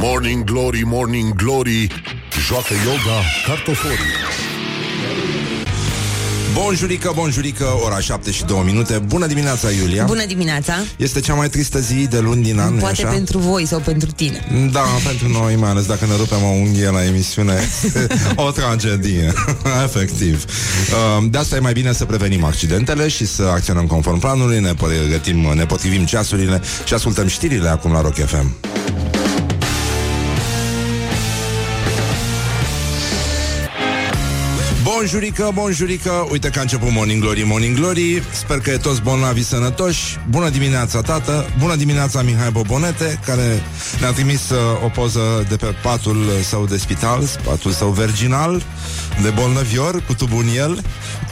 Morning Glory, Morning Glory Joacă yoga cartoforii Bonjurică, bonjurică, ora 7 și 2 minute. Bună dimineața, Iulia. Bună dimineața. Este cea mai tristă zi de luni din an, Poate așa? pentru voi sau pentru tine. Da, pentru noi, mai ales dacă ne rupem o unghie la emisiune. O tragedie, efectiv. Uh, De asta e mai bine să prevenim accidentele Și să acționăm conform planului. Ne pregătim, ne potrivim ceasurile Și ascultăm știrile acum la Rock FM Bonjurică, bonjurică. Uite că a început Morning Glory, Morning Glory. Sper că e toți bolnavi sănătoși. Bună dimineața, tată. Bună dimineața, Mihai Bobonete Care ne-a trimis uh, o poză de pe patul său de spital Patul său virginal De bolnăvior, cu tubul în el.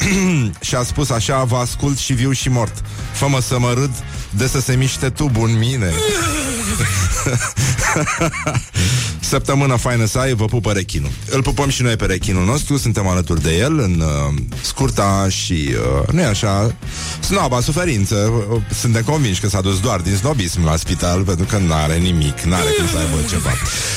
Și a spus așa Vă ascult și viu și mort. Fă-mă să mă râd de să se miște tubul în mine Săptămână faină să ai, vă pupă rechinul. Îl pupăm și noi pe rechinul nostru Suntem alături de el în uh, scurta și uh, Nu e așa Snoaba suferință. Uh, Suntem convinși că s-a dus doar din snobism la spital Pentru că n-are nimic N-are cum să aibă ceva.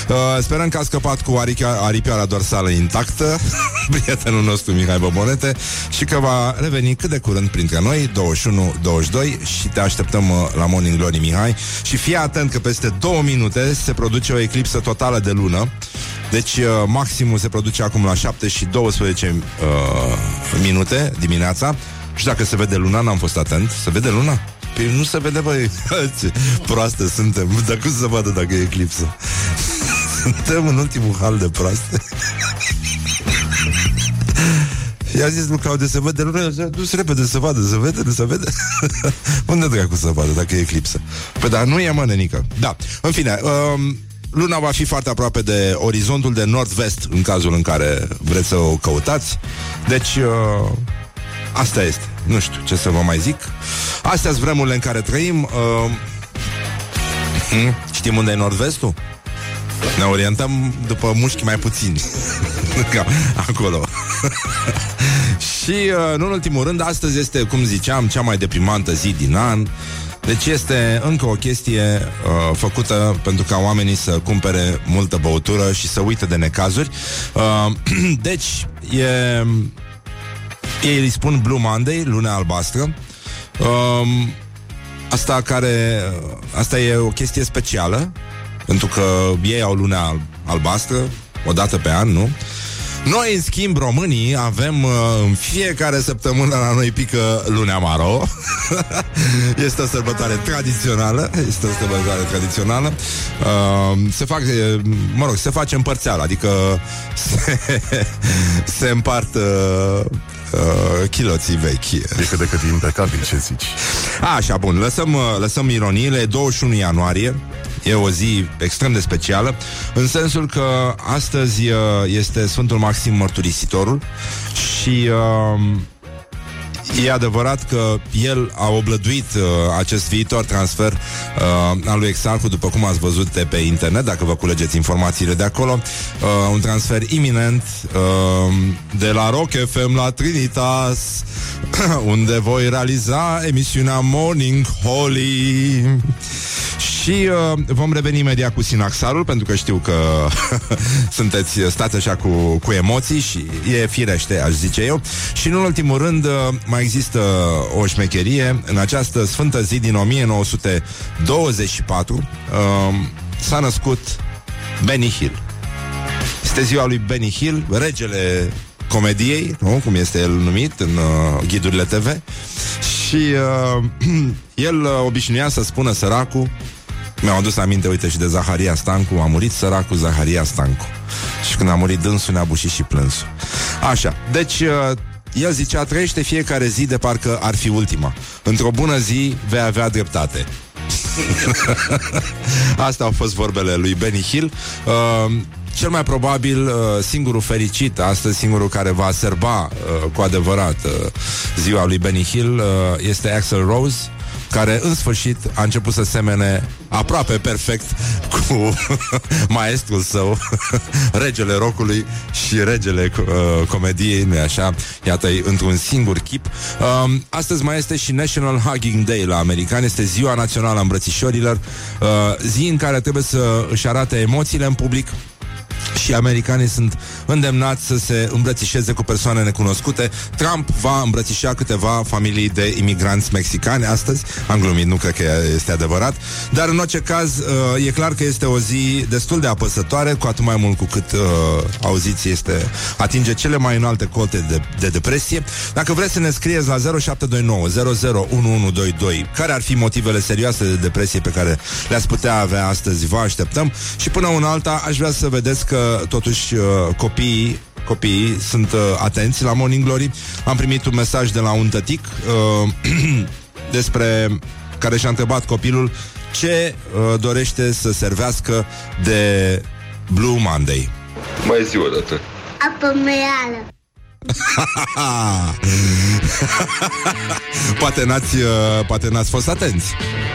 Uh, Sperăm că a scăpat cu aripia, aripioara dorsală intactă Prietenul nostru Mihai Bobonete Și că va reveni cât de curând printre noi 21-22 Și te așteptăm uh, la Morning Glory Mihai. Și fii atent că peste două minute Se produce o eclipsă totală de lună deci uh, maximul se produce acum la 7 și 12 uh, minute dimineața. Și dacă se vede luna, n-am fost atent. Se vede luna? Păi nu se vede, băi. Ce proaste suntem. Dar cum să vadă dacă e eclipsă? suntem în ultimul hal de proaste. I-a zis lui Claudiu să vede luna, du-se repede să vadă, să vede, nu se vede. Unde dracu să vadă dacă e eclipsă? Păi dar nu e mă, nenică. Da, în fine, um, luna va fi foarte aproape de orizontul de nord-vest în cazul în care vreți să o căutați. Deci, uh, asta este. Nu știu ce să vă mai zic. Astea sunt vremurile în care trăim. Uh, hmm? Știm unde e nord-vestul? Ne orientăm după mușchi mai puțini. Ca acolo. și, uh, nu în ultimul rând, astăzi este, cum ziceam, cea mai deprimantă zi din an. Deci este încă o chestie uh, făcută pentru ca oamenii să cumpere multă băutură și să uite de necazuri. Uh, deci, e, ei îi spun Blue Monday, luna albastră. Uh, asta care, asta e o chestie specială, pentru că ei au luna albastră, o dată pe an, nu? Noi, în schimb, românii avem uh, în fiecare săptămână la noi pică lunea maro. este o sărbătoare tradițională. Este o sărbătoare tradițională. Uh, se fac, uh, mă rog, se face împărțeală, adică se, se împart uh, uh, chiloții vechi. E cât de cât impecabil ce zici Așa, bun, lăsăm, uh, lăsăm ironiile 21 ianuarie E o zi extrem de specială În sensul că astăzi uh, este Sfântul Maxim Mărturisitorul Și uh, E adevărat că el a oblăduit uh, acest viitor transfer uh, al lui Exarhu, după cum ați văzut de pe internet, dacă vă culegeți informațiile de acolo. Uh, un transfer iminent uh, de la Rock FM la Trinitas, unde voi realiza emisiunea Morning Holy. Și uh, vom reveni imediat cu Sinaxarul Pentru că știu că sunteți stați așa cu, cu emoții Și e firește, aș zice eu. Și în ultimul rând uh, mai există o șmecherie. În această sfântă zi din 1924 uh, S-a născut Benny Hill. Este ziua lui Benny Hill Regele comediei, nu? cum este el numit în uh, ghidurile TV Și uh, el uh, obișnuia să spună săracul mi-am adus aminte, uite, și de Zaharia Stancu. A murit săracul Zaharia Stancu. Și când a murit dânsul ne-a bușit și plânsul. Așa, deci uh, El zicea, trăiește fiecare zi de parcă ar fi ultima. Într-o bună zi vei avea dreptate. Asta au fost vorbele lui Benny Hill. Uh, cel mai probabil uh, singurul fericit astăzi, singurul care va serba uh, cu adevărat uh, ziua lui Benny Hill uh, este Axel Rose, care în sfârșit a început să semene aproape perfect cu maestrul său, regele rocului și regele uh, comediei, nu așa? Iată-i într-un singur chip. Uh, astăzi mai este și National Hugging Day la americani, este ziua națională a îmbrățișorilor, uh, zi în care trebuie să își arate emoțiile în public, și americanii sunt îndemnați să se îmbrățișeze cu persoane necunoscute. Trump va îmbrățișa câteva familii de imigranți mexicani astăzi. Am glumit, nu cred că este adevărat. Dar în orice caz, uh, e clar că este o zi destul de apăsătoare, cu atât mai mult cu cât uh, auziți este atinge cele mai înalte cote de, de depresie. Dacă vreți să ne scrieți la 0729 001122 care ar fi motivele serioase de depresie pe care le-ați putea avea astăzi, vă așteptăm. Și până una alta, aș vrea să vedeți că totuși uh, copiii copiii sunt uh, atenți la Morning Glory. Am primit un mesaj de la un tătic uh, despre care și-a întrebat copilul ce uh, dorește să servească de Blue Monday. Mai zi o dată. Apă reală. poate, n-ați, uh, poate n-ați fost atenți.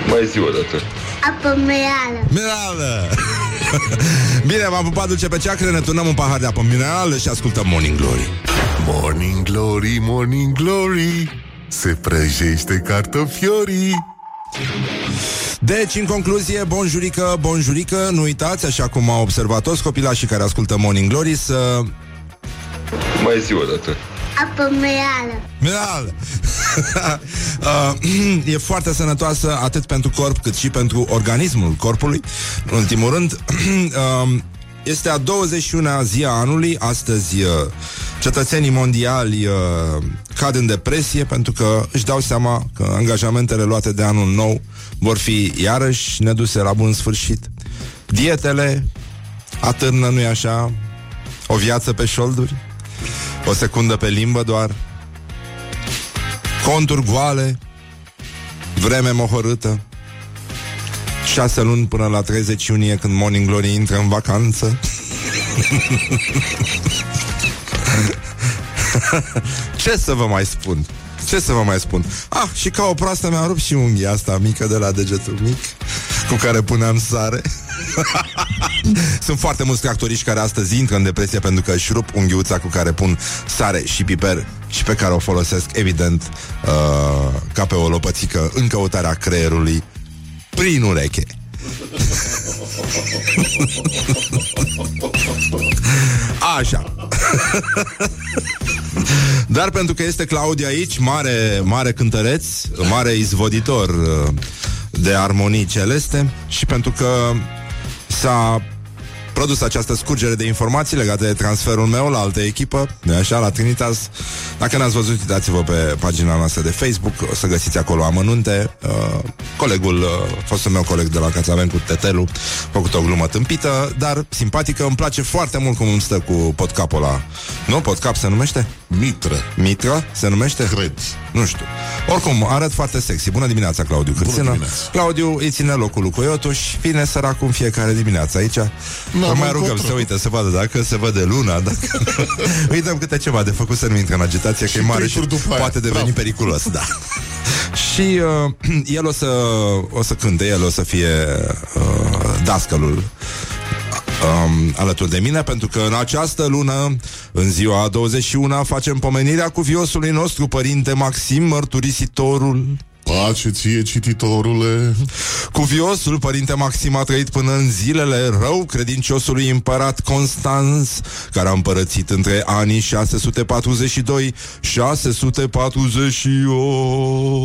Mai zi o dată. Apă reală. Minerală! Bine, v-am pupat dulce pe ceacră, ne turnăm un pahar de apă minerală și ascultăm Morning Glory. Morning Glory, Morning Glory Se prăjește cartofiorii Deci, în concluzie, bonjurică, bonjurică, nu uitați, așa cum au observat toți copilașii care ascultă Morning Glory, să... Mai zi o dată. Apă reală. Mineral! uh, e foarte sănătoasă atât pentru corp cât și pentru organismul corpului. În ultimul rând, uh, este a 21-a zi a anului. Astăzi uh, cetățenii mondiali uh, cad în depresie pentru că își dau seama că angajamentele luate de anul nou vor fi iarăși neduse la bun sfârșit. Dietele atârnă, nu-i așa? O viață pe șolduri? O secundă pe limbă doar? Conturi goale, vreme mohorâtă, șase luni până la 30 iunie când Morning Glory intră în vacanță. Ce să vă mai spun? Ce să vă mai spun? Ah, și ca o proastă mi-a rupt și unghia asta mică de la degetul mic cu care puneam sare. Sunt foarte mulți tractoriști care astăzi intră în depresie pentru că își rup unghiuța cu care pun sare și piper și pe care o folosesc, evident, uh, ca pe o lopățică în căutarea creierului prin ureche. Așa. Dar pentru că este Claudia aici, mare, mare cântăreț, mare izvoditor uh, de armonii celeste și pentru că s-a produs această scurgere de informații legate de transferul meu la altă echipă, de așa, la Trinitas. Dacă n-ați văzut, uitați-vă pe pagina noastră de Facebook, o să găsiți acolo amănunte. Uh, colegul, uh, fostul meu coleg de la Cațaven cu Tetelu, a făcut o glumă tâmpită, dar simpatică, îmi place foarte mult cum îmi stă cu podcapul ăla. Nu? Podcap se numește? Mitră Mitra se numește? Cred Nu știu. Oricum, arăt foarte sexy. Bună dimineața, Claudiu Cârțină. dimineața. Claudiu îi ține locul lui Coiotuș. Vine săracul în fiecare dimineață aici. Vă mai am rugăm încotro. să uite, să vadă dacă se vede luna. Dacă... îi dăm câte ceva de făcut să nu intre în agitație, că Și e mare și tricuri după aia. poate deveni Bravo. periculos. Da. și uh, el o să, o să cânte, el o să fie uh, dascălul um, alături de mine, pentru că în această lună, în ziua a 21 facem pomenirea cuviosului nostru părinte Maxim Mărturisitorul. Pace ție, cititorule Cuviosul părinte Maxim a trăit până în zilele rău credinciosului împărat Constanț, care a împărățit între anii 642 648.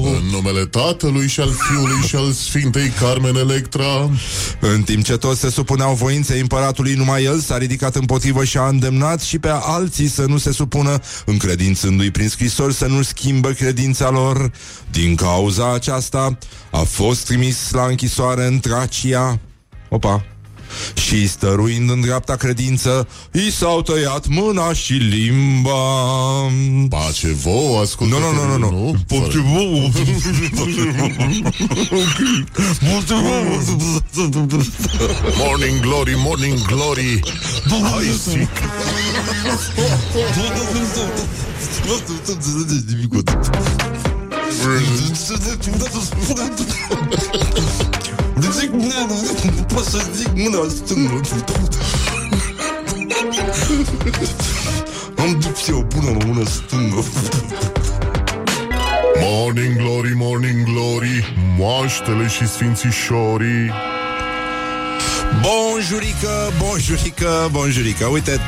În numele Tatălui și al Fiului și al Sfintei Carmen Electra În timp ce toți se supuneau voinței împăratului, numai el s-a ridicat împotrivă și a îndemnat și pe alții să nu se supună, încredințându-i prin scrisori să nu schimbă credința lor. Din cauza aceasta a fost trimis la închisoare în Tracia. Opa! Și stăruind în dreapta credință, i s-au tăiat mâna și limba. Pace vouă, ascultă Nu, nu, nu, nu, nu. Pofte vouă. Pofte vouă. Morning Glory, Morning Glory Hai zi Zic, nu pot să zic mâna stângă. Am dupsi o bună mă, mână stângă. Morning Glory, Morning Glory Moaștele și sfințișorii Bonjurică, bonjurică, bonjurică. Uite,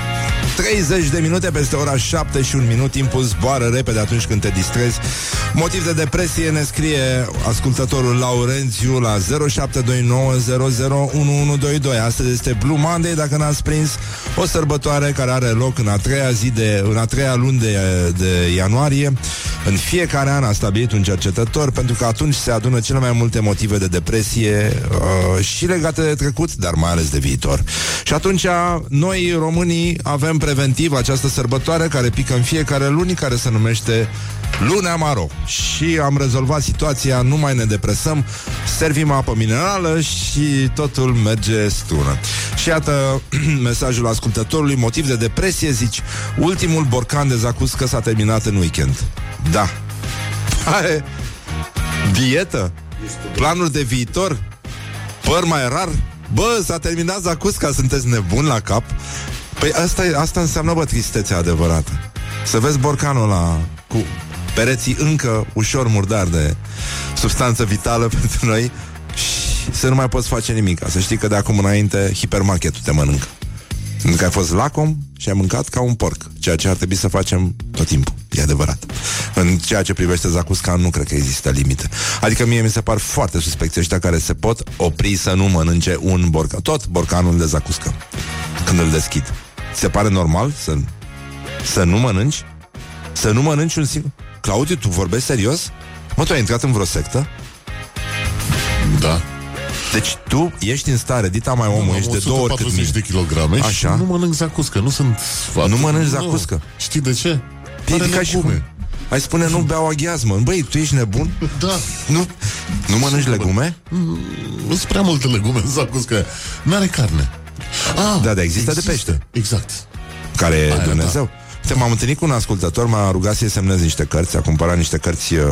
30 de minute peste ora 7 și un minut. Timpul zboară repede atunci când te distrezi. Motiv de depresie ne scrie Ascultătorul Laurențiu La 0729001122 Astăzi este Blue Monday, dacă n-ați prins O sărbătoare care are loc În a treia zi de, în a treia luni de, de ianuarie. În fiecare an a stabilit un cercetător Pentru că atunci se adună cele mai multe motive de depresie uh, Și legate de trecut Dar mai ales de viitor Și atunci noi românii avem preventiv această sărbătoare care pică în fiecare luni, care se numește Lunea Maro. Și am rezolvat situația, nu mai ne depresăm, servim apă minerală și totul merge strună. Și iată mesajul ascultătorului, motiv de depresie, zici, ultimul borcan de zacuscă s-a terminat în weekend. Da. Are dietă? Planuri de viitor? Păr mai rar? Bă, s-a terminat zacusca, sunteți nebuni la cap? Păi asta, e- asta înseamnă, bă, tristețea adevărată. Să vezi borcanul ăla cu pereții încă ușor murdar de substanță vitală pentru noi și să nu mai poți face nimic. Să știi că de acum înainte hipermarketul te mănâncă. Pentru că ai fost lacom și ai mâncat ca un porc, ceea ce ar trebui să facem tot timpul. E adevărat. În ceea ce privește zacusca, nu cred că există limite. Adică mie mi se par foarte suspecți ăștia care se pot opri să nu mănânce un borcan. Tot borcanul de zacuscă. Când îl deschid. Ți se pare normal să, să nu mănânci? Să nu mănânci un singur... Claudiu, tu vorbești serios? Mă, tu ai intrat în vreo sectă? Da Deci tu ești în stare, dita mai omul, Am ești de două ori cât 140 mine. de kilograme Așa. și nu mănânc zacuscă Nu sunt Nu mănânci zacuscă? Știi de ce? E Are ca și legume. cum ai spune nu beau aghiazmă. Băi, tu ești nebun? Da Nu, nu mănânci legume? Nu sunt prea multe legume în zacuscă N-are carne ah, Da, da, există de pește. Exact Care e Aia, Dumnezeu. Uite, m-am întâlnit cu un ascultător, m-a rugat să-i semnez niște cărți, a cumpărat niște cărți uh,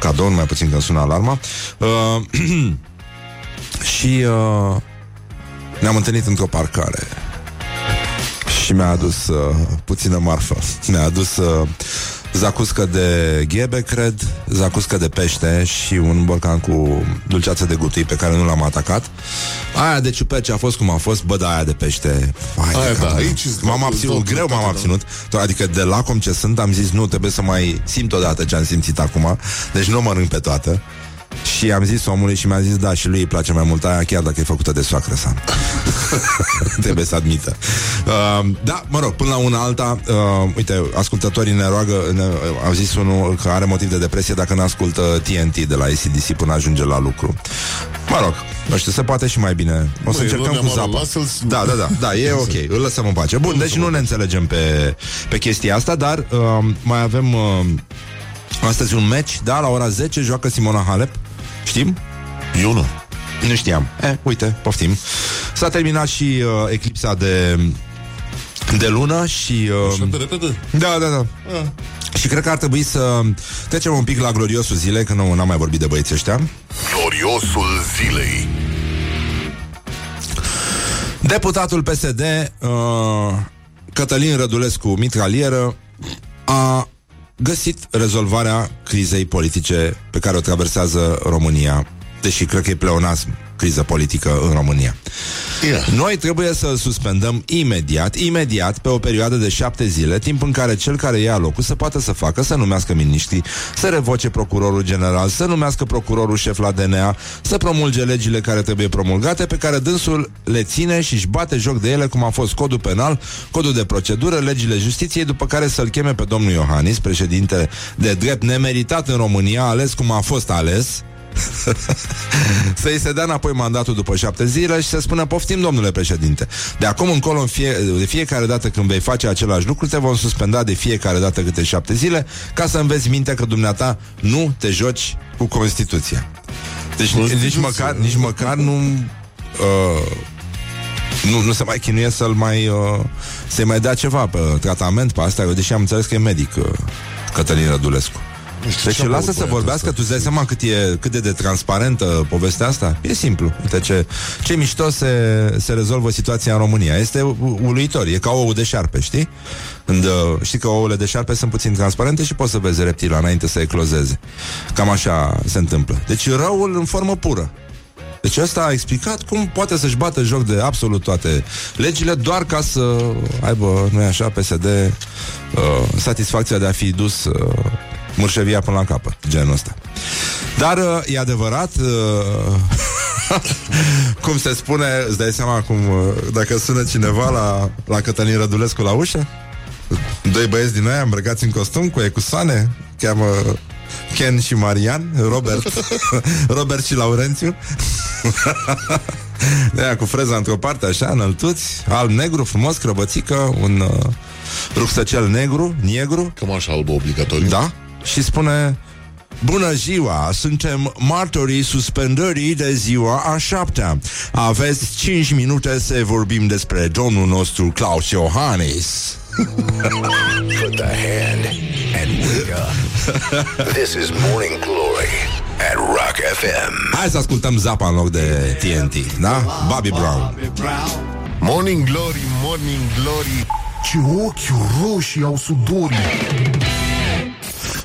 cadou, mai puțin când sună alarma. Uh, și uh, ne-am întâlnit într-o parcare. Și mi-a adus uh, puțină marfă. Mi-a adus uh, zacuscă de ghebe, cred, zacuscă de pește și un borcan cu dulceață de gutui pe care nu l-am atacat. Aia de ciuperce a fost cum a fost, bă, da, aia de pește. Hai, Aia de da, capul. aici îți M-am dau- abținut, dau greu m-am dreptate, abținut. Adică de lacom ce sunt, am zis, nu, trebuie să mai simt odată ce am simțit acum. Deci nu o mănânc pe toată. Și am zis omului și mi-a zis Da, și lui îi place mai mult aia Chiar dacă e făcută de soacră sa Trebuie să admită. Uh, Da, mă rog, până la una alta uh, Uite, ascultătorii ne roagă ne, Au zis unul că are motiv de depresie Dacă nu ascultă TNT de la ACDC Până ajunge la lucru. Mă rog, nu știu, se poate și mai bine. O să Măi, încercăm Lunea cu Maro, zapa lasă-l- Da, da, da, da, e ok Îl lăsăm în pace. Bun, deci nu ne înțelegem pe, pe chestia asta Dar uh, mai avem uh, Astăzi un match, da, la ora 10 Joacă Simona Halep Știm? Eu nu Nu știam. E, uite, poftim. S-a terminat și uh, eclipsa de de lună și... Așa Uh, de repede da, da, da. Ah. Și cred că ar trebui să trecem un pic la gloriosul zilei, că nu am mai vorbit de băieții ăștia. Gloriosul zilei Deputatul PSD, uh, Cătălin Rădulescu Mitralieră, a găsit rezolvarea crizei politice pe care o traversează România, deși cred că e pleonasm criză politică în România. yeah. Noi trebuie să suspendăm imediat, imediat, pe o perioadă de șapte zile, timp în care cel care ia locul să poată să facă, să numească miniștrii, să revoce procurorul general, să numească procurorul șef la DNA, să promulge legile care trebuie promulgate, pe care dânsul le ține și își bate joc de ele, cum a fost codul penal, codul de procedură, legile justiției, după care să-l cheme pe domnul Iohannis, președinte de drept nemeritat în România, ales cum a fost ales, să-i se dea înapoi mandatul după șapte zile și să spună poftim, domnule președinte. De acum încolo, în fie, de fiecare dată când vei face același lucru, te vom suspenda de fiecare dată câte șapte zile, ca să înveți minte că dumneata nu te joci cu Constituția. Deci nici Constituția, măcar, da. nici măcar nu... Uh, nu, nu se mai chinuie să-l mai uh, să mai dea ceva pe tratament pe asta, deși am înțeles că e medic uh, Cătălin Rădulescu. Știu Deci ce-a lasă băut să băiatul vorbească, ăsta. tu îți dai seama cât, e, cât de, de transparentă povestea asta? E simplu. Uite ce, ce mișto se, se rezolvă situația în România. Este u- uluitor, e ca ou de șarpe, știi? Când, uh, știi că ouăle de șarpe sunt puțin transparente și poți să vezi reptila înainte să eclozeze. Cam așa se întâmplă. Deci răul în formă pură. Deci ăsta a explicat cum poate să-și bată joc de absolut toate legile doar ca să aibă, nu așa, PSD uh, satisfacția de a fi dus uh, murșevia până la capăt, genul ăsta. Dar uh, e adevărat, uh, cum se spune, îți dai seama cum, uh, dacă sună cineva la, la Cătălin Rădulescu la ușă, doi băieți din noi îmbrăcați în costum cu ecusoane, cheamă Ken și Marian, Robert, Robert și Laurențiu. de aia cu freza într-o parte, așa, înăltuți, alb-negru, frumos, crăbățică, un uh, rucsăcel negru, negru, Cămașa albă obligatoriu. da, și spune Bună ziua, suntem martorii suspendării de ziua a șaptea. Aveți 5 minute să vorbim despre domnul nostru Claus Iohannis. Put the hand and wake up. This is Morning Glory at Rock FM. Hai să ascultăm Zapa în loc de TNT, da? Bobby Brown. Morning Glory, Morning Glory Ce ochi roșii au sudorii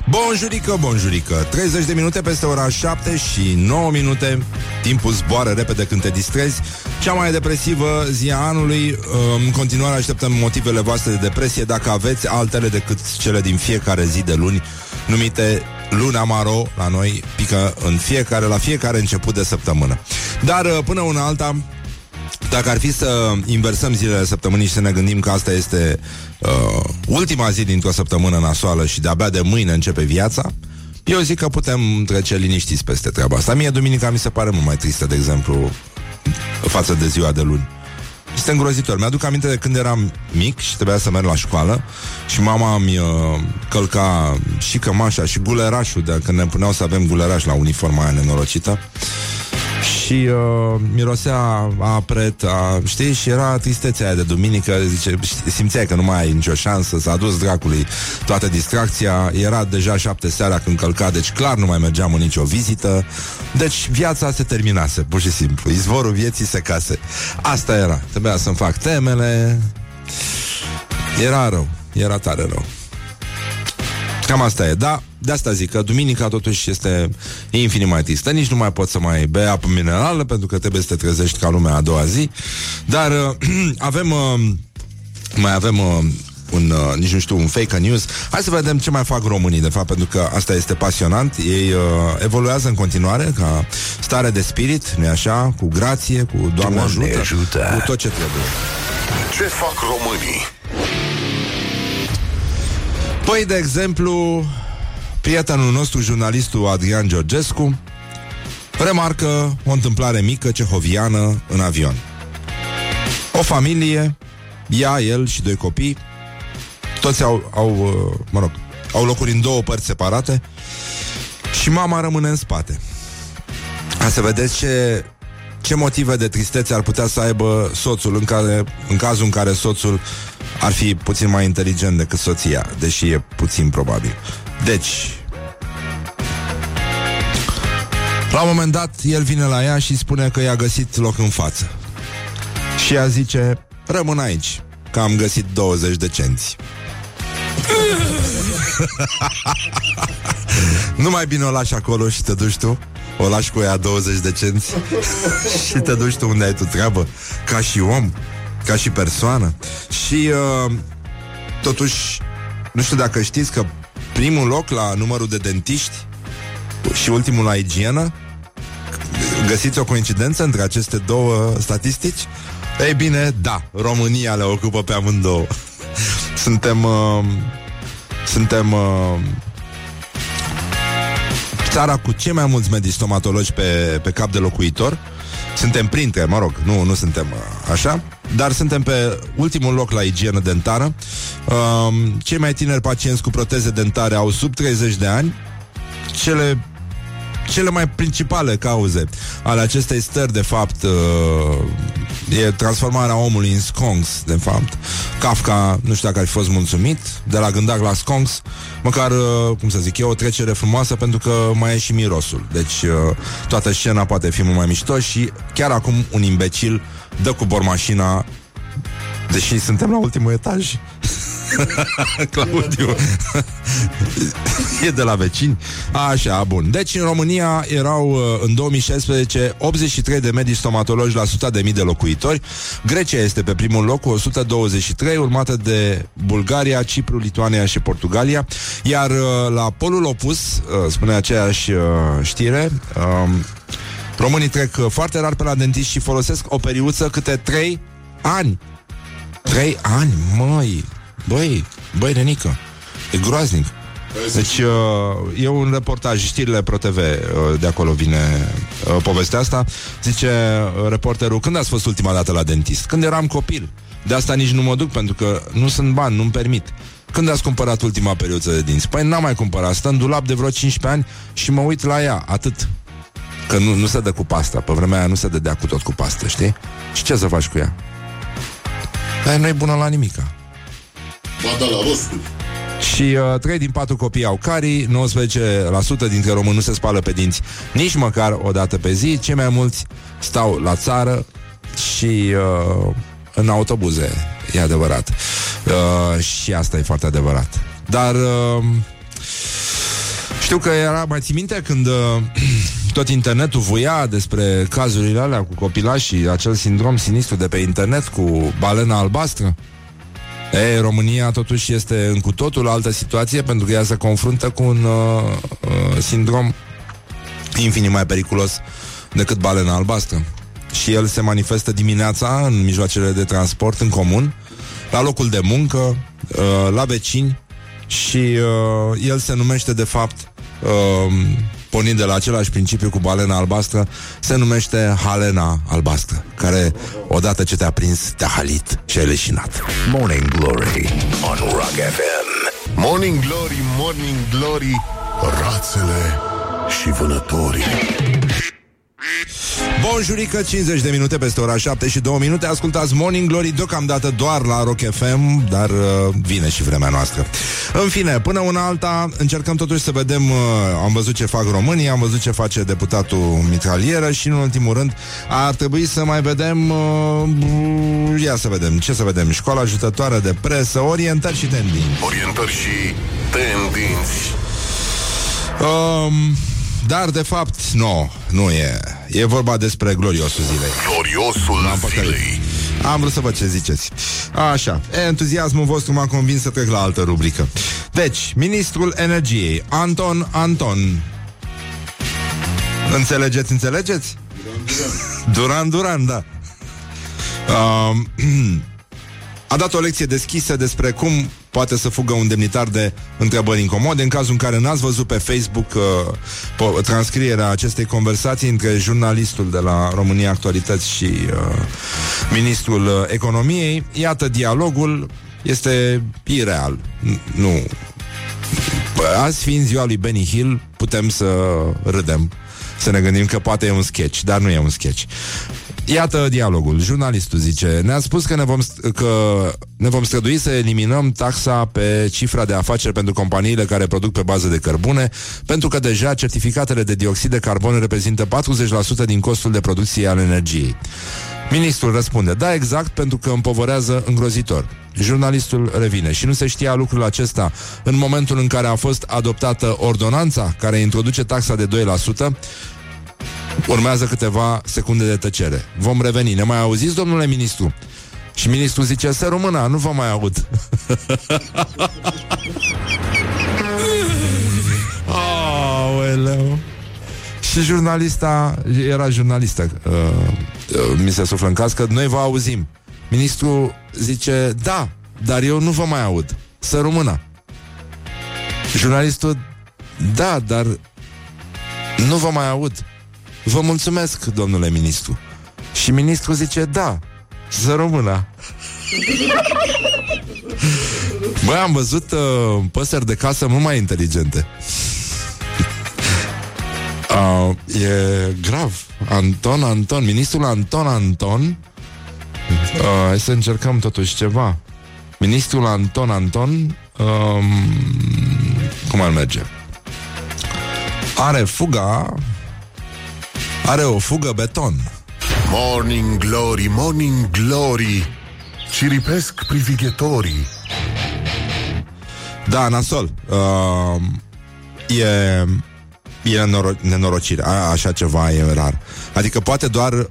Bonjurică, bonjurică. 30 de minute peste ora 7 și 9 minute. Timpul zboară repede când te distrezi. Cea mai depresivă zi a anului. În continuare așteptăm motivele voastre de depresie. Dacă aveți altele decât cele din fiecare zi de luni Numite Luna Maro la noi pică în fiecare, la fiecare început de săptămână. Dar uh, până una alta, dacă ar fi să inversăm zilele săptămânii și să ne gândim că asta este uh, ultima zi dintr-o săptămână nasoală și de-abia de mâine începe viața, eu zic că putem trece liniștiți peste treaba asta. Mie duminica mi se pare mult mai tristă, de exemplu, față de ziua de luni. Este îngrozitor. Mi-aduc aminte de când eram mic și trebuia să merg la școală și mama mi uh, călca și cămașa și gulerașul, de când ne puneau să avem guleraș la uniforma aia nenorocită. Și uh, mirosea a pret, a, știi, și era tristețea aia de duminică, zice, știi, simțeai că nu mai ai nicio șansă, s-a dus dracului toată distracția, era deja șapte seara când călca, deci clar nu mai mergeam în nicio vizită, deci viața se terminase, pur și simplu, izvorul vieții se case. Asta era, trebuia să-mi fac temele, era rău, era tare rău. Cam asta e, da, de asta zic că duminica totuși este infinit mai tristă. Nici nu mai poți să mai bei apă minerală pentru că trebuie să te trezești ca lumea a doua zi. Dar uh, avem, uh, mai avem uh, un, uh, nici nu știu, un fake news. Hai să vedem ce mai fac românii, de fapt, pentru că asta este pasionant. Ei uh, evoluează în continuare ca stare de spirit, nu așa, cu grație, cu Doamne, Doamne ajută, ajută. cu tot ce trebuie. Ce fac românii? Păi, de exemplu, prietenul nostru, jurnalistul Adrian Georgescu, remarcă o întâmplare mică cehoviană în avion. O familie, ea, el și doi copii, toți au, au uh, mă rog, au locuri în două părți separate și mama rămâne în spate. Ca să vedeți ce, ce motive de tristețe ar putea să aibă soțul în, care, în cazul în care soțul ar fi puțin mai inteligent decât soția, deși e puțin probabil. Deci, la un moment dat, el vine la ea și spune că i-a găsit loc în față. Și ea zice, rămân aici, că am găsit 20 de cenți. nu mai bine o lași acolo și te duci tu? O lași cu ea 20 de cenți și te duci tu unde ai tu treabă, ca și om, ca și persoană. Și uh, totuși, nu știu dacă știți că primul loc la numărul de dentiști și ultimul la igienă, găsiți o coincidență între aceste două statistici? Ei bine, da, România le ocupă pe amândouă. Suntem uh, suntem uh, țara cu cei mai mulți medici stomatologi pe, pe cap de locuitor. Suntem printre, mă rog, nu, nu suntem uh, așa, dar suntem pe ultimul loc la igienă dentară. Uh, cei mai tineri pacienți cu proteze dentare au sub 30 de ani. Cele cele mai principale cauze ale acestei stări, de fapt, uh, E transformarea omului în sconx, de fapt. Kafka, nu știu dacă ar fi fost mulțumit, de la gândac la sconx, măcar, uh, cum să zic, e o trecere frumoasă pentru că mai e și mirosul. Deci uh, toată scena poate fi mult mai mișto și chiar acum un imbecil dă cu bormașina Deși suntem la ultimul etaj Claudiu. E de la vecini. Așa, bun. Deci în România erau uh, în 2016 83 de medici stomatologi la 100 de mii de locuitori. Grecia este pe primul loc cu 123 Urmată de Bulgaria, Cipru, Lituania și Portugalia. Iar uh, la polul opus uh, Spune aceeași știre um, Românii trec foarte rar pe la dentist și folosesc o periuță câte 3 ani. 3 ani, măi, Băi, băi, Renică, e groaznic. Deci uh, e un reportaj, știrile ProTV, uh, de acolo vine uh, povestea asta. Zice uh, reporterul, când ați fost ultima dată la dentist? Când eram copil. De asta nici nu mă duc, pentru că nu sunt bani, nu-mi permit. Când ați cumpărat ultima perioadă de dinți? Păi n-am mai cumpărat, stă în dulap de vreo 15 ani și mă uit la ea, atât. Că nu, nu se dă cu pasta, pe vremea aia nu se dădea cu tot cu pastă, știi? Și ce să faci cu ea? Dar nu e bună la nimica. Ba da, la rosturi. Și uh, 3 din 4 copii au carii, 19% dintre români nu se spală pe dinți nici măcar o dată pe zi, cei mai mulți stau la țară și uh, în autobuze, e adevărat. Uh, și asta e foarte adevărat. Dar uh, știu că era, mai ții minte când uh, tot internetul voia despre cazurile alea cu copilașii, acel sindrom sinistru de pe internet cu balena albastră? E, România totuși este în cu totul altă situație pentru că ea se confruntă cu un uh, uh, sindrom infinit mai periculos decât balena albastră. Și el se manifestă dimineața în mijloacele de transport în comun, la locul de muncă, uh, la vecini și uh, el se numește de fapt uh, pornind de la același principiu cu balena albastră, se numește halena albastră, care, odată ce te-a prins, te-a halit și ai leșinat. Morning Glory on Rock FM. Morning Glory, Morning Glory, rațele și vânătorii. Bun jurică, 50 de minute peste ora 7 și 2 minute. Ascultați Morning Glory deocamdată doar la Rock FM Dar uh, vine și vremea noastră. În fine, până una alta Încercăm totuși să vedem uh, Am văzut ce fac românii Am văzut ce face deputatul Mitralieră Și în ultimul rând ar trebui să mai vedem uh, Ia să vedem, ce să vedem? Școala ajutătoare de presă, orientări și tendinți. Orientări și tendinți. um, Dar de fapt, nu, nu e E vorba despre gloriosul zilei Gloriosul M-am păcălit. zilei. Am vrut să văd ce ziceți. Așa, entuziasmul vostru m-a convins să trec la altă rubrică. Deci, ministrul energiei, Anton Anton. Înțelegeți, înțelegeți? Duran Duran, da. Um, a dat o lecție deschisă despre cum poate să fugă un demnitar de întrebări incomode în cazul în care n-ați văzut pe Facebook uh, po- transcrierea acestei conversații între jurnalistul de la România Actualități și uh, ministrul uh, economiei. Iată, dialogul este ireal. N- Nu. Azi fiind ziua lui Benny Hill, putem să râdem, să ne gândim că poate e un sketch, dar nu e un sketch. Iată dialogul. Jurnalistul zice Ne-a spus că ne, vom, st- că ne vom strădui să eliminăm taxa pe cifra de afaceri pentru companiile care produc pe bază de cărbune, pentru că deja certificatele de dioxid de carbon reprezintă 40% din costul de producție al energiei. Ministrul răspunde, da, exact, pentru că împovărează îngrozitor. Jurnalistul revine și nu se știa lucrul acesta în momentul în care a fost adoptată ordonanța care introduce taxa de 2%, Urmează câteva secunde de tăcere. Vom reveni. Ne mai auziți, domnule ministru? Și ministrul zice, să rămână, nu vă mai aud. Aoleu. Și jurnalista, era jurnalistă, uh, uh, mi se suflă în cască, noi vă auzim. Ministrul zice, da, dar eu nu vă mai aud. Să rămână. Jurnalistul, da, dar nu vă mai aud. Vă mulțumesc, domnule ministru. Și ministrul zice, da, să rămână. Băi, am văzut uh, păsări de casă mult mai inteligente. Uh, e grav. Anton Anton, ministrul Anton Anton Uh, să încercăm totuși ceva. Ministrul Anton Anton um, Cum ar merge? Are fuga Are o fugă beton. Morning Glory, Morning Glory Ciripesc privighetorii. Da, nasol. Uh, E E nenoro- nenorocire, A, așa ceva e rar. Adică poate doar uh,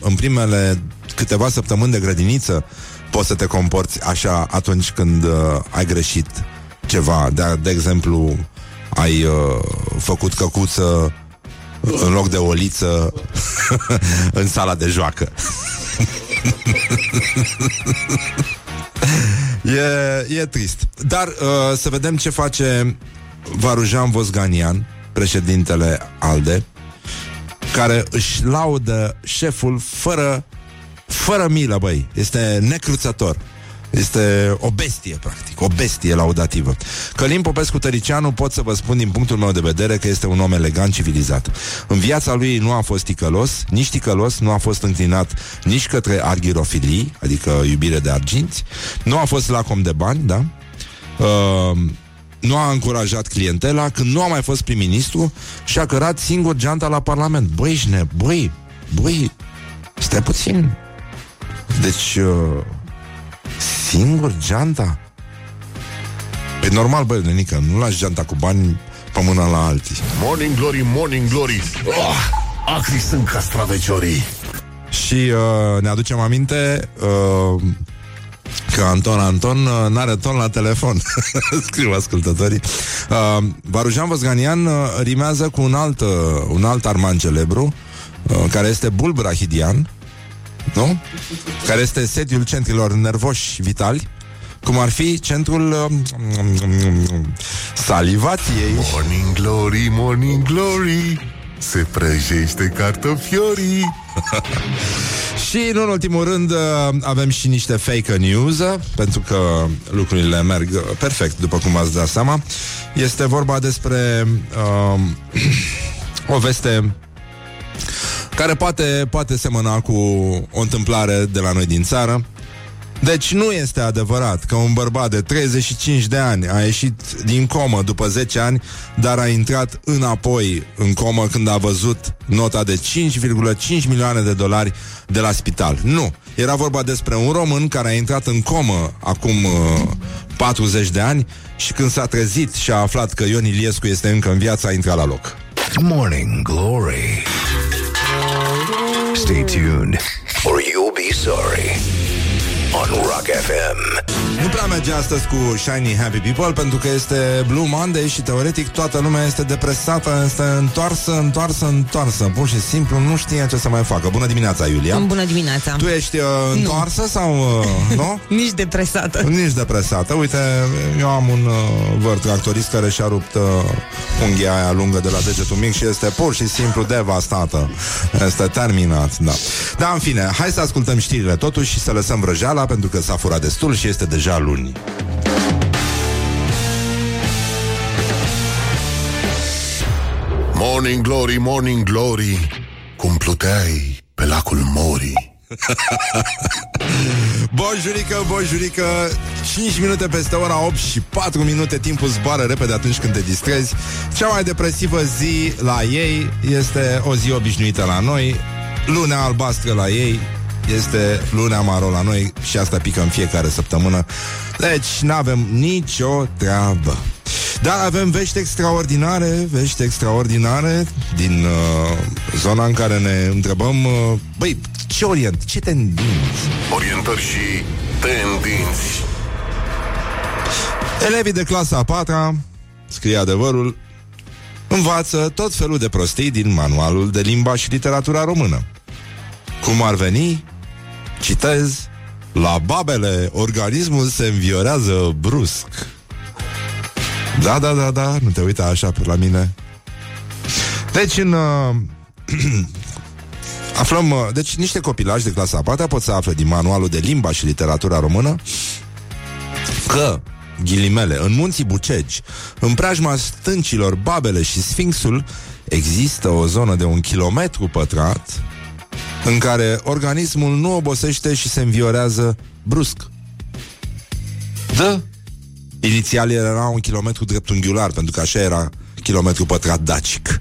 În primele câteva săptămâni de grădiniță Poți să te comporți așa Atunci când uh, ai greșit Ceva, de, de exemplu Ai uh, făcut căcuță În loc de oliță În sala de joacă E, e trist. Dar uh, să vedem ce face Varujan Vosganian, președintele ALDE, care își laudă șeful fără, fără milă, băi. Este necruțător. Este o bestie, practic, o bestie laudativă. Călim Popescu Tăricianu pot să vă spun din punctul meu de vedere că este un om elegant, civilizat. În viața lui nu a fost ticălos, nici ticălos, nu a fost înclinat nici către argirofilii, adică iubire de arginți, nu a fost lacom de bani, da? Uh, nu a încurajat clientela, când nu a mai fost prim-ministru și a cărat singur geanta la Parlament. Băi, ești ne... Băi, băi, stai puțin. Deci, uh, singur geanta? Pe normal, băi, nenică, nu lași geanta cu bani pe mâna la alții. Morning Glory, Morning Glory oh, Acri sunt castraveciorii Și uh, ne aducem aminte uh, că Anton Anton uh, n-are ton la telefon. Scriu ascultătorii. Uh, Varujan Vosganian uh, rimează cu un alt, uh, un alt arman celebru, uh, care este Bulbrahidian, nu? Care este sediul centrilor nervoși vitali, cum ar fi centrul uh, salivației. Morning Glory, Morning Glory Se prăjește cartofiorii Și, nu în ultimul rând, uh, avem și niște fake news, uh, pentru că lucrurile merg uh, perfect, după cum ați dat seama. Este vorba despre uh, o veste care poate, poate semăna cu o întâmplare de la noi din țară. Deci nu este adevărat că un bărbat de 35 de ani a ieșit din comă după 10 ani, dar a intrat înapoi în comă când a văzut nota de 5,5 milioane de dolari de la spital. Nu. Era vorba despre un român care a intrat în comă acum uh, 40 de ani și când s-a trezit și a aflat că Ion Iliescu este încă în viață, a intrat la loc. Morning Glory. Stay tuned, or you'll be sorry. On Rock FM. Nu prea merge astăzi cu Shiny Happy People pentru că este Blue Monday și teoretic toată lumea este depresată, este întoarsă, întoarsă, întoarsă. Pur și simplu nu știe ce să mai facă. Bună dimineața, Iulia. Bună dimineața. Tu ești uh, întoarsă sau uh, nu? Nici depresată. Nici depresată. Uite, eu am un uh, văr tractorist care și-a rupt uh, unghia aia lungă de la degetul mic și este pur și simplu devastată. Este terminat, da. Da, în fine, hai să ascultăm știrile totuși și să lăsăm vrăjeala pentru că s-a furat destul și este deja luni. Morning Glory, Morning Glory Cum pluteai pe lacul Mori Bonjurică, bonjurică 5 minute peste ora 8 și 4 minute Timpul zboară repede atunci când te distrezi Cea mai depresivă zi la ei Este o zi obișnuită la noi Lunea albastră la ei Este lunea maro la noi Și asta pică în fiecare săptămână. Deci nu avem nicio treabă. Dar avem vești extraordinare, vești extraordinare din uh, zona în care ne întrebăm, uh, băi, ce orient, ce tendinți? Orientări și tendinți. Elevii de clasa a patra, scrie adevărul, învață tot felul de prostii din manualul de limba și literatura română. Cum ar veni, citez, la babele organismul se înviorează brusc. Da, da, da, da, nu te uita așa pe la mine. Deci în... Uh, aflăm... Uh, deci niște copilași de clasa a patra pot să afle din manualul de limba și literatura română că ghilimele, în munții Bucegi, în preajma stâncilor Babele și Sfinxul, există o zonă de un kilometru pătrat în care organismul nu obosește și se înviorează brusc. Da. Inițial era un kilometru dreptunghiular, pentru că așa era kilometru pătrat dacic.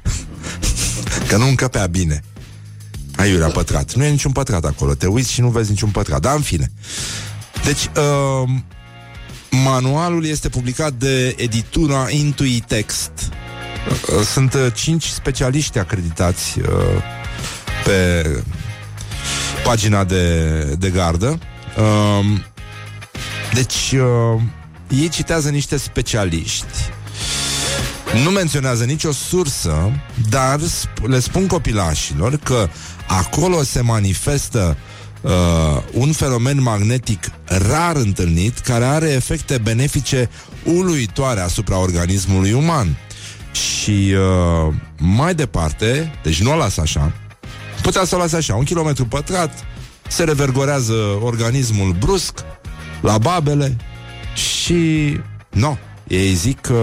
că nu încăpea bine. Aiurea pătrat. Nu e niciun pătrat acolo. Te uiți și nu vezi niciun pătrat. Dar în fine. Deci, uh, manualul este publicat de editura Intuitext. Uh, Sunt uh, cinci specialiști acreditați uh, pe pagina de, de gardă. Uh, deci, uh, ei citează niște specialiști. Nu menționează nicio sursă, dar sp- le spun copilașilor că acolo se manifestă uh, un fenomen magnetic rar întâlnit care are efecte benefice uluitoare asupra organismului uman. Și uh, mai departe, deci nu o las așa, putea să o lase așa, un kilometru pătrat, se revergorează organismul brusc, la babele și... Nu, ei zic că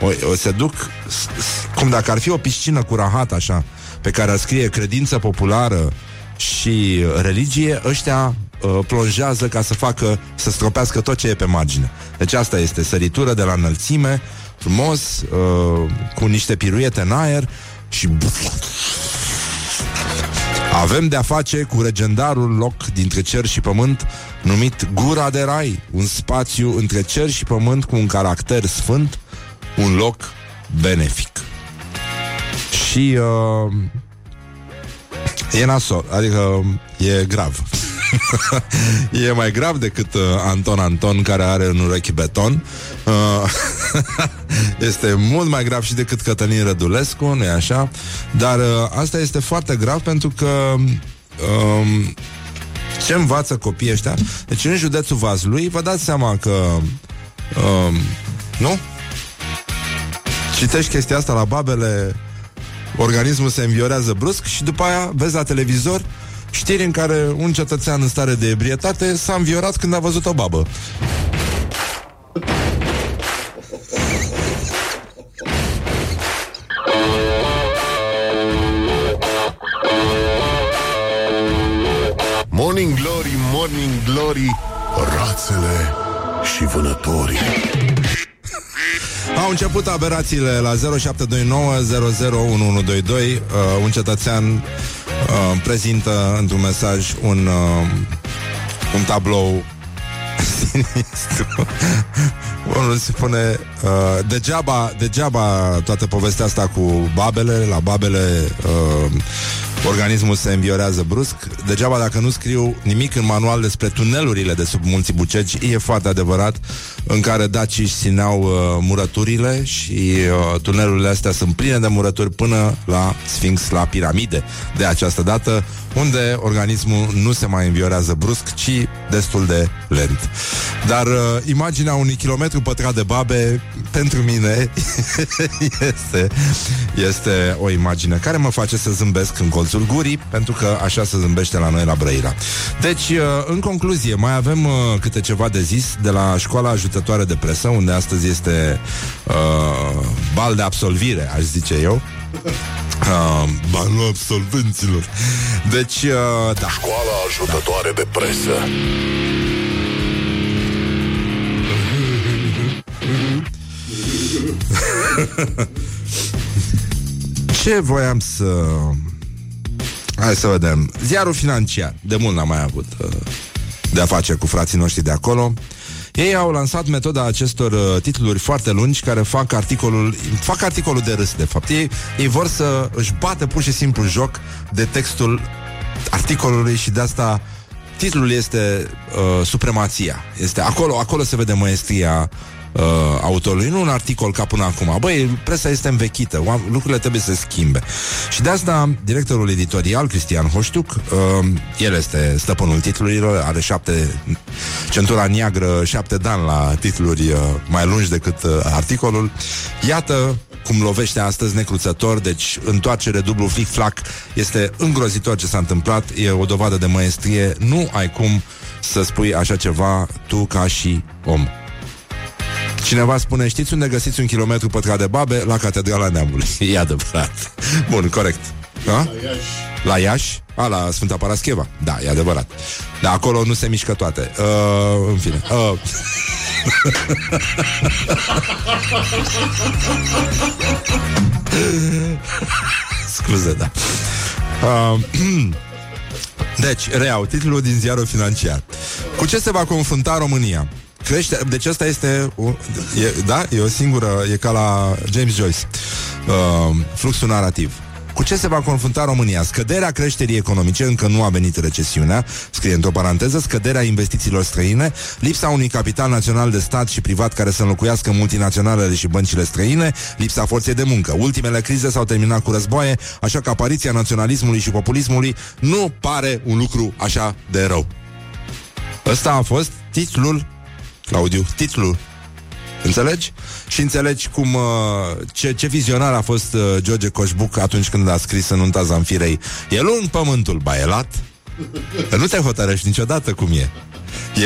o, o se duc s- s- cum dacă ar fi o piscină cu rahat așa, pe care ar scrie credință populară și religie, ăștia uh, plonjează ca să facă, să stropească tot ce e pe margine. Deci asta este săritură de la înălțime, frumos, uh, cu niște piruete în aer și avem de-a face cu legendarul loc dintre cer și pământ numit Gura de Rai, un spațiu între cer și pământ cu un caracter sfânt, un loc benefic. Și uh, e nasol, adică e grav. e mai grav decât uh, Anton Anton care are în urechi beton. Uh, este mult mai grav și decât Cătălin Rădulescu, nu e așa? Dar uh, asta este foarte grav pentru că um, ce învață copiii ăștia? Deci în județul Vaslui, vă dați seama că um, nu? Citești chestia asta la babele organismul se înviorează brusc și după aia vezi la televizor știri în care un cetățean în stare de ebrietate s-a înviorat când a văzut o babă. Morning Glory, Morning Glory Rațele și vânătorii Au început aberațiile la 0729 001122 uh, Un cetățean uh, prezintă într-un mesaj un, uh, un tablou sinistru. Unul se spune uh, degeaba, degeaba toată povestea asta cu babele, la babele uh, organismul se înviorează brusc. Degeaba dacă nu scriu nimic în manual despre tunelurile de sub munții Bucegi, e foarte adevărat, în care daciși își țineau uh, murăturile și uh, tunelurile astea sunt pline de murături până la Sfinx, la piramide. De această dată, unde organismul nu se mai înviorează brusc, ci destul de lent. Dar uh, imaginea unui kilometru pătrat de babe, pentru mine, este, este o imagine care mă face să zâmbesc în colțul gurii, pentru că așa se zâmbește la noi la Brăila. Deci, uh, în concluzie, mai avem uh, câte ceva de zis de la școala ajutătoare de presă, unde astăzi este uh, bal de absolvire, aș zice eu. Uh, banul absolvenților. Deci, uh, da. Școala ajutătoare de presă. Ce voiam să... Hai să vedem. Ziarul financiar. De mult n-am mai avut uh, de a face cu frații noștri de acolo. Ei au lansat metoda acestor uh, titluri foarte lungi care fac articolul fac articolul de râs, de fapt. Ei, ei vor să își bată pur și simplu joc de textul articolului și de asta titlul este uh, supremația. Este acolo, acolo se vede maestria uh, autorului, nu un articol ca până acum. Băi, presa este învechită, oam- lucrurile trebuie să se schimbe. Și de asta, directorul editorial, Cristian Hoștuc, uh, el este stăpânul titlurilor, are șapte, centura neagră, șapte dan la titluri uh, mai lungi decât uh, articolul. Iată cum lovește astăzi necruțător, deci întoarcere dublu flic-flac, este îngrozitor ce s-a întâmplat, e o dovadă de maestrie, nu ai cum să spui așa ceva tu ca și om. Cineva spune, știți unde găsiți un kilometru pătrat de babe? La Catedrala Neamului. E adevărat. Bun, corect. Da? La Iași? A, la Sfânta Parascheva. Da, e adevărat. Dar acolo nu se mișcă toate. Uh, în fine. Uh. Scuze, da. Uh, deci, reau, titlul din ziarul financiar. Cu ce se va confrunta România? Crește, deci asta este o, e, Da, e o singură E ca la James Joyce uh, Fluxul narrativ cu ce se va confrunta România? Scăderea creșterii economice, încă nu a venit recesiunea, scrie într-o paranteză, scăderea investițiilor străine, lipsa unui capital național de stat și privat care să înlocuiască multinaționalele și băncile străine, lipsa forței de muncă. Ultimele crize s-au terminat cu războaie, așa că apariția naționalismului și populismului nu pare un lucru așa de rău. Ăsta a fost titlul Claudiu, titlul. Înțelegi? Și înțelegi cum uh, ce, ce vizionar a fost uh, George Coșbuc atunci când a scris în unta Zanfirei. E lung pământul, ba e lat? Nu te hotărăști niciodată cum e.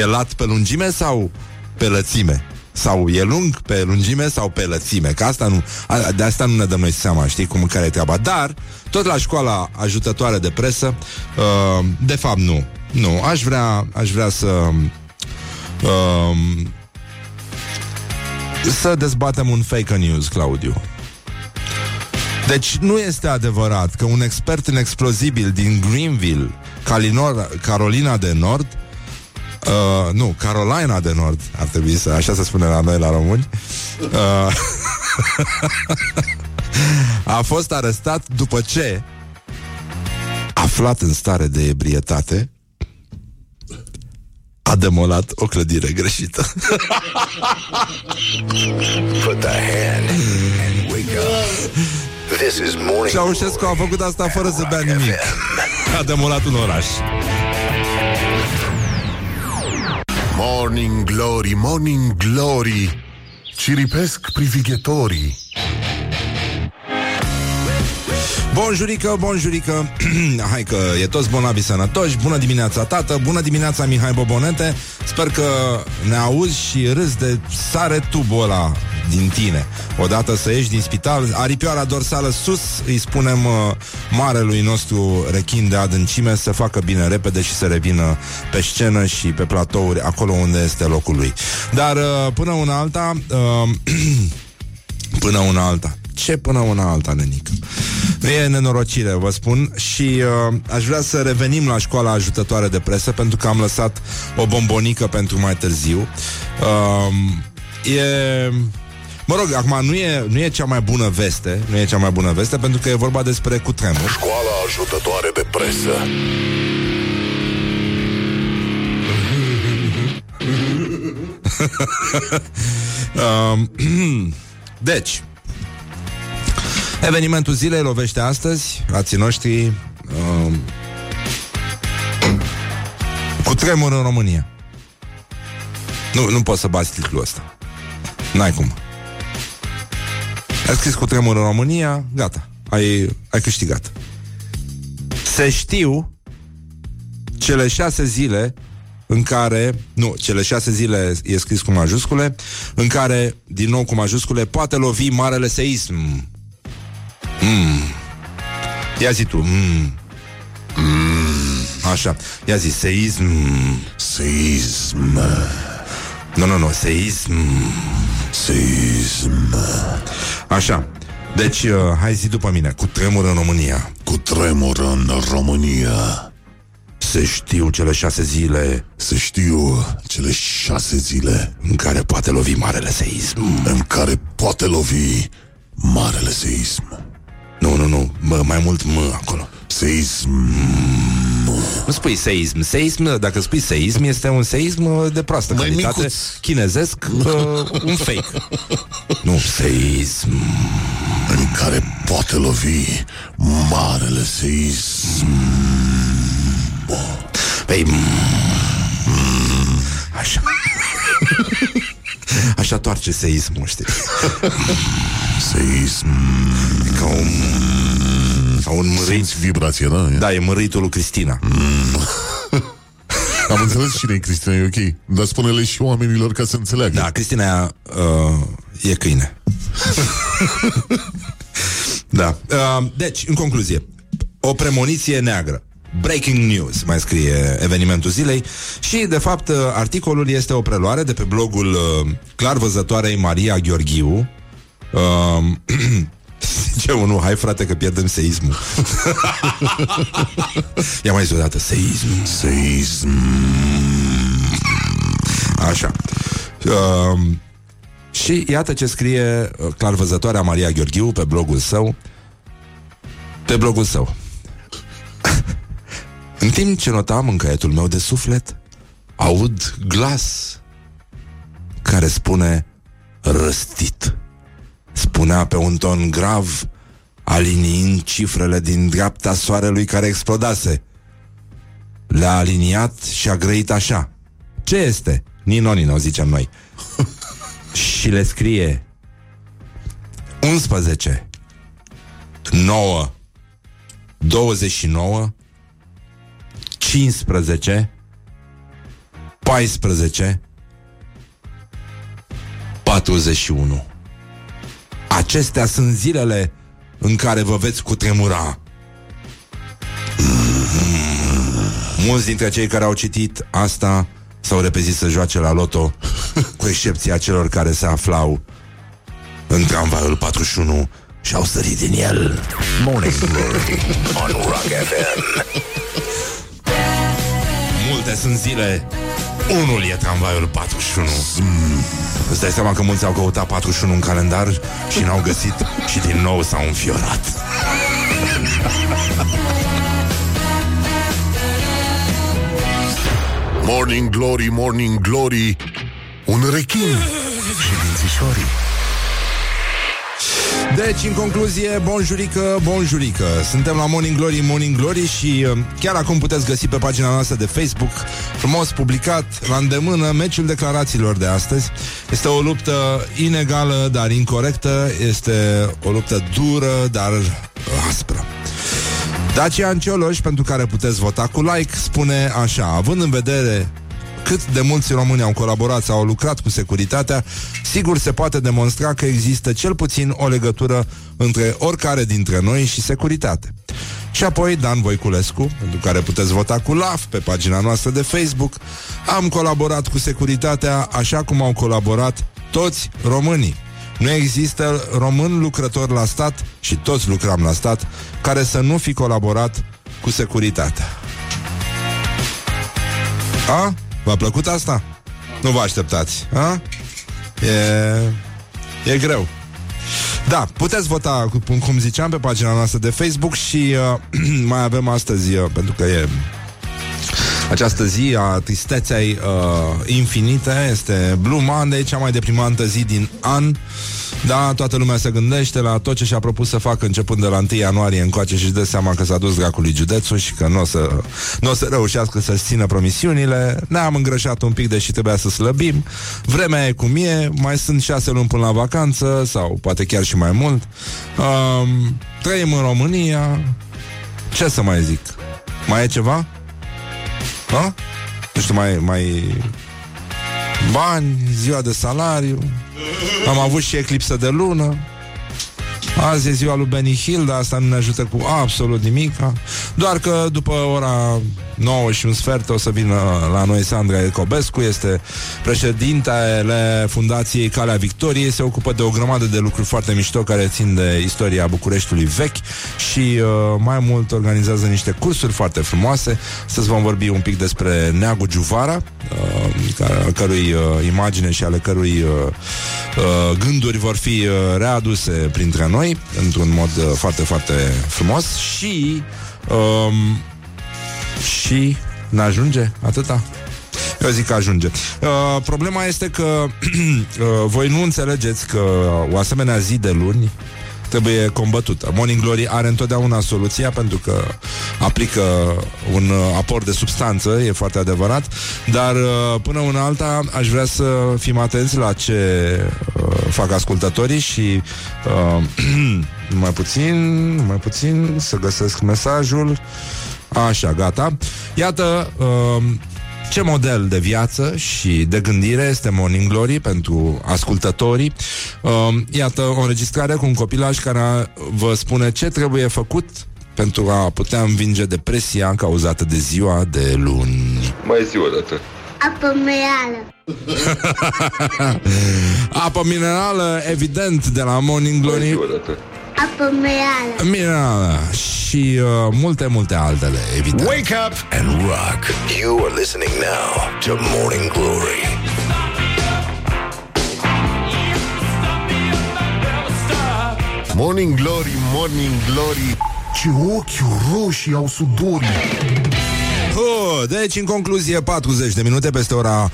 E lat pe lungime sau pe lățime? Sau e lung pe lungime sau pe lățime? Că asta nu, a, de asta nu ne dăm noi seama Știi cum care e treaba. Dar, tot la școala ajutătoare de presă uh, De fapt nu. Nu, aș vrea, aș vrea să uh, să dezbatem un fake news, Claudiu. Deci nu este adevărat că un expert în explozibil din Greenville, Calinor, Carolina de Nord, uh, nu, Carolina de Nord, ar trebui să, așa se spune la noi la români, uh, a fost arestat după ce aflat în stare de ebrietate a demolat o clădire greșită. Put the hand and wake up. This is morning. Ceaușescu a făcut asta fără să bea nimic. A demolat un oraș. Morning Glory, Morning Glory Ciripesc privighetorii Bonjurică, bonjurică. Hai că e toți bolnavi sănătoși. Bună dimineața, tată. Bună dimineața, Mihai Bobonete. Sper că ne auzi și râzi de sare tubul ăla din tine. Odată să ieși din spital Aripioara dorsală sus Îi spunem uh, marelui nostru rechin de adâncime Să facă bine repede și să revină pe scenă și pe platouri Acolo unde este locul lui. Dar uh, până una alta uh, Până una alta ce până una alta, nenică? Nu e nenorocire, vă spun Și uh, aș vrea să revenim la școala ajutătoare de presă Pentru că am lăsat o bombonică pentru mai târziu uh, E... Mă rog, acum nu e, nu e cea mai bună veste Nu e cea mai bună veste Pentru că e vorba despre cutremur Școala ajutătoare de presă. Um, deci, evenimentul zilei lovește astăzi, frații noștri, um, cu tremur în România. Nu, nu poți să bați titlul ăsta. N-ai cum. Ai scris cu tremur în România, gata, ai, ai câștigat. Se știu cele șase zile în care, nu, cele șase zile e scris cu majuscule, în care, din nou cu majuscule, poate lovi marele seism. Mm. Ia zi tu. Mm. Mm. Așa. Ia zi, seism. Seism Nu, nu, nu, seism. Seism Așa. Deci, uh, hai zi după mine, cu tremur în România. Cu tremur în România Se știu cele șase zile Se știu cele șase zile în care poate lovi marele seism. În care poate lovi Marele seism Nu, nu, nu, mă, mai mult mă acolo. Seism Nu spui seism. Seism, dacă spui seism, este un seism uh, de proastă Mai calitate. micuț. Chinezesc, uh, un fake. Nu, seism. În care poate lovi Marele seism Păi, mm, așa. Așa toarce seismul, știi? Seism Ca un, ca un mărit. Simți vibrație, da? Da, e măritul lui Cristina. Am înțeles cine e Cristina, e ok Dar spune-le și oamenilor ca să înțeleagă Da, Cristina uh, e câine. da. Uh, deci, în concluzie, o premoniție neagră. Breaking news, mai scrie evenimentul zilei. Și, de fapt, uh, articolul este o preluare de pe blogul uh, clarvăzătoarei Maria Gheorghiu. Uh, Zice unul, hai frate că pierdem seismul. Ia mai zi o dată Seism. Seism. Așa. Uh, Și iată ce scrie uh, clarvăzătoarea Maria Gheorghiu Pe blogul său. Pe blogul său În timp ce notam în caietul meu de suflet Aud glas Care spune Răstit. Spunea pe un ton grav Aliniind cifrele din dreapta soarelui care explodase. Le-a aliniat și a grăit așa. Ce este? Nino, Nino, zicem noi. Și le scrie 11 9 29 15 14 41 Acestea sunt zilele în care vă veți cutremura. Mulți dintre cei care au citit asta s-au repezit să joace la loto, cu excepția celor care se aflau în tramvaiul 41 și au sărit din el. Morning Glory on Rock FM. Multe sunt zile. Unul e tramvaiul 41 mm. Îți dai seama că mulți au căutat 41 în calendar Și n-au găsit Și din nou s-au înfiorat. Morning Glory, Morning Glory. Un rechin Și dințișorii Deci, în concluzie, bonjurică, bonjurică. Suntem la Morning Glory, Morning Glory Și uh, chiar acum puteți găsi pe pagina noastră de Facebook Frumos publicat, la îndemână Meciul declarațiilor de astăzi. Este o luptă inegală, dar incorrectă. Este o luptă dură, dar aspră. Dacia Cioloș, pentru care puteți vota cu like, spune așa Având în vedere cât de mulți români au colaborat sau au lucrat cu securitatea, sigur se poate demonstra că există cel puțin o legătură între oricare dintre noi și securitate. Și apoi Dan Voiculescu, pentru care puteți vota cu LAF pe pagina noastră de Facebook, am colaborat cu securitatea așa cum au colaborat toți românii. Nu există român lucrător la stat și toți lucram la stat care să nu fi colaborat cu securitatea. A? V-a plăcut asta? Nu vă așteptați, a? E, e greu. Da, puteți vota, cum, cum ziceam, pe pagina noastră de Facebook și uh, mai avem astăzi, uh, pentru că e această zi a tristeței uh, infinite, este Blue Monday, cea mai deprimantă zi din an. Da, toată lumea se gândește la tot ce și-a propus să facă începând de la 1 ianuarie încoace și își dă seama că s-a dus dracului județul și că nu o să, n-o să reușească să-și țină promisiunile. Ne-am îngrășat un pic, deși trebuia să slăbim. Vremea e cum e, mai sunt șase luni până la vacanță sau poate chiar și mai mult. Um, trăim în România. Ce să mai zic? Mai e ceva? Ha? Nu știu, mai, mai bani, ziua de salariu. Am avut și eclipsă de lună. Azi e ziua lui Benny Hill, dar asta nu ne ajută cu absolut nimic. Doar că după ora 9 și un sfert o să vină la noi Sandra Ecobescu, este președintele Fundației Calea Victoriei, se ocupă de o grămadă de lucruri foarte mișto care țin de istoria Bucureștiului vechi și uh, mai mult organizează niște cursuri foarte frumoase. Să vom vorbi un pic despre Neagu Giuvara, uh, care, a cărui uh, imagine și ale cărui uh, uh, gânduri vor fi uh, readuse printre noi într-un mod uh, foarte, foarte frumos și um, și n-ajunge atâta? Eu zic că ajunge. Uh, problema este că uh, voi nu înțelegeți că o asemenea zi de luni trebuie combătută. Morning Glory are întotdeauna soluția pentru că aplică un uh, aport de substanță, e foarte adevărat, dar uh, până una alta aș vrea să fim atenți la ce uh, fac ascultătorii și uh, mai puțin, mai puțin să găsesc mesajul. Așa, gata. Iată, uh, ce model de viață și de gândire este Morning Glory pentru ascultătorii. Uh, iată o înregistrare cu un copilaj care vă spune ce trebuie făcut pentru a putea învinge depresia cauzată de ziua de luni. Mai zi o dată. Apă minerală. Apă minerală, evident, de la Morning Mai zi Glory. o dată. Apă minerală. Minerală și uh, multe, multe altele, evident. Wake up and rock. You are listening now to Morning Glory. Morning Glory, Morning Glory Ce ochi roșii au sudorii Oh, deci, în concluzie, 40 de minute peste ora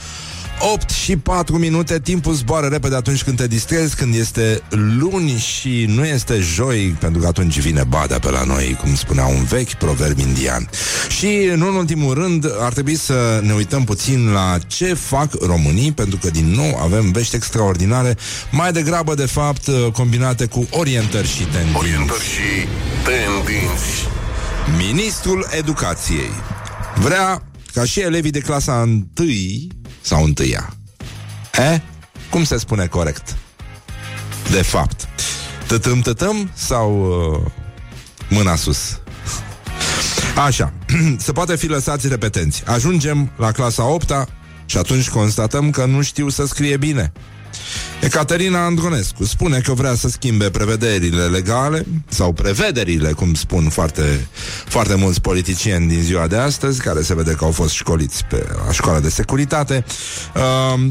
8 și 4 minute. Timpul zboară repede atunci când te distrezi Când este luni și nu este joi Pentru că atunci vine badea pe la noi Cum spunea un vechi proverb indian. Și, nu în ultimul rând Ar trebui să ne uităm puțin la ce fac românii Pentru că, din nou, avem vești extraordinare Mai degrabă, de fapt, combinate cu orientări și tendinți. Orientări și tendinți. Ministrul Educației vrea ca și elevii de clasa 1 sau întâia. E? Cum se spune corect? De fapt. Tătâm, tătâm sau uh, mâna sus? Așa, se poate fi lăsați repetenți. Ajungem la clasa 8 și atunci constatăm că nu știu să scrie bine. Ecaterina Andronescu spune că vrea să schimbe prevederile legale sau prevederile, cum spun foarte, foarte mulți politicieni din ziua de astăzi, care se vede că au fost școliți pe la școala de securitate. Uh,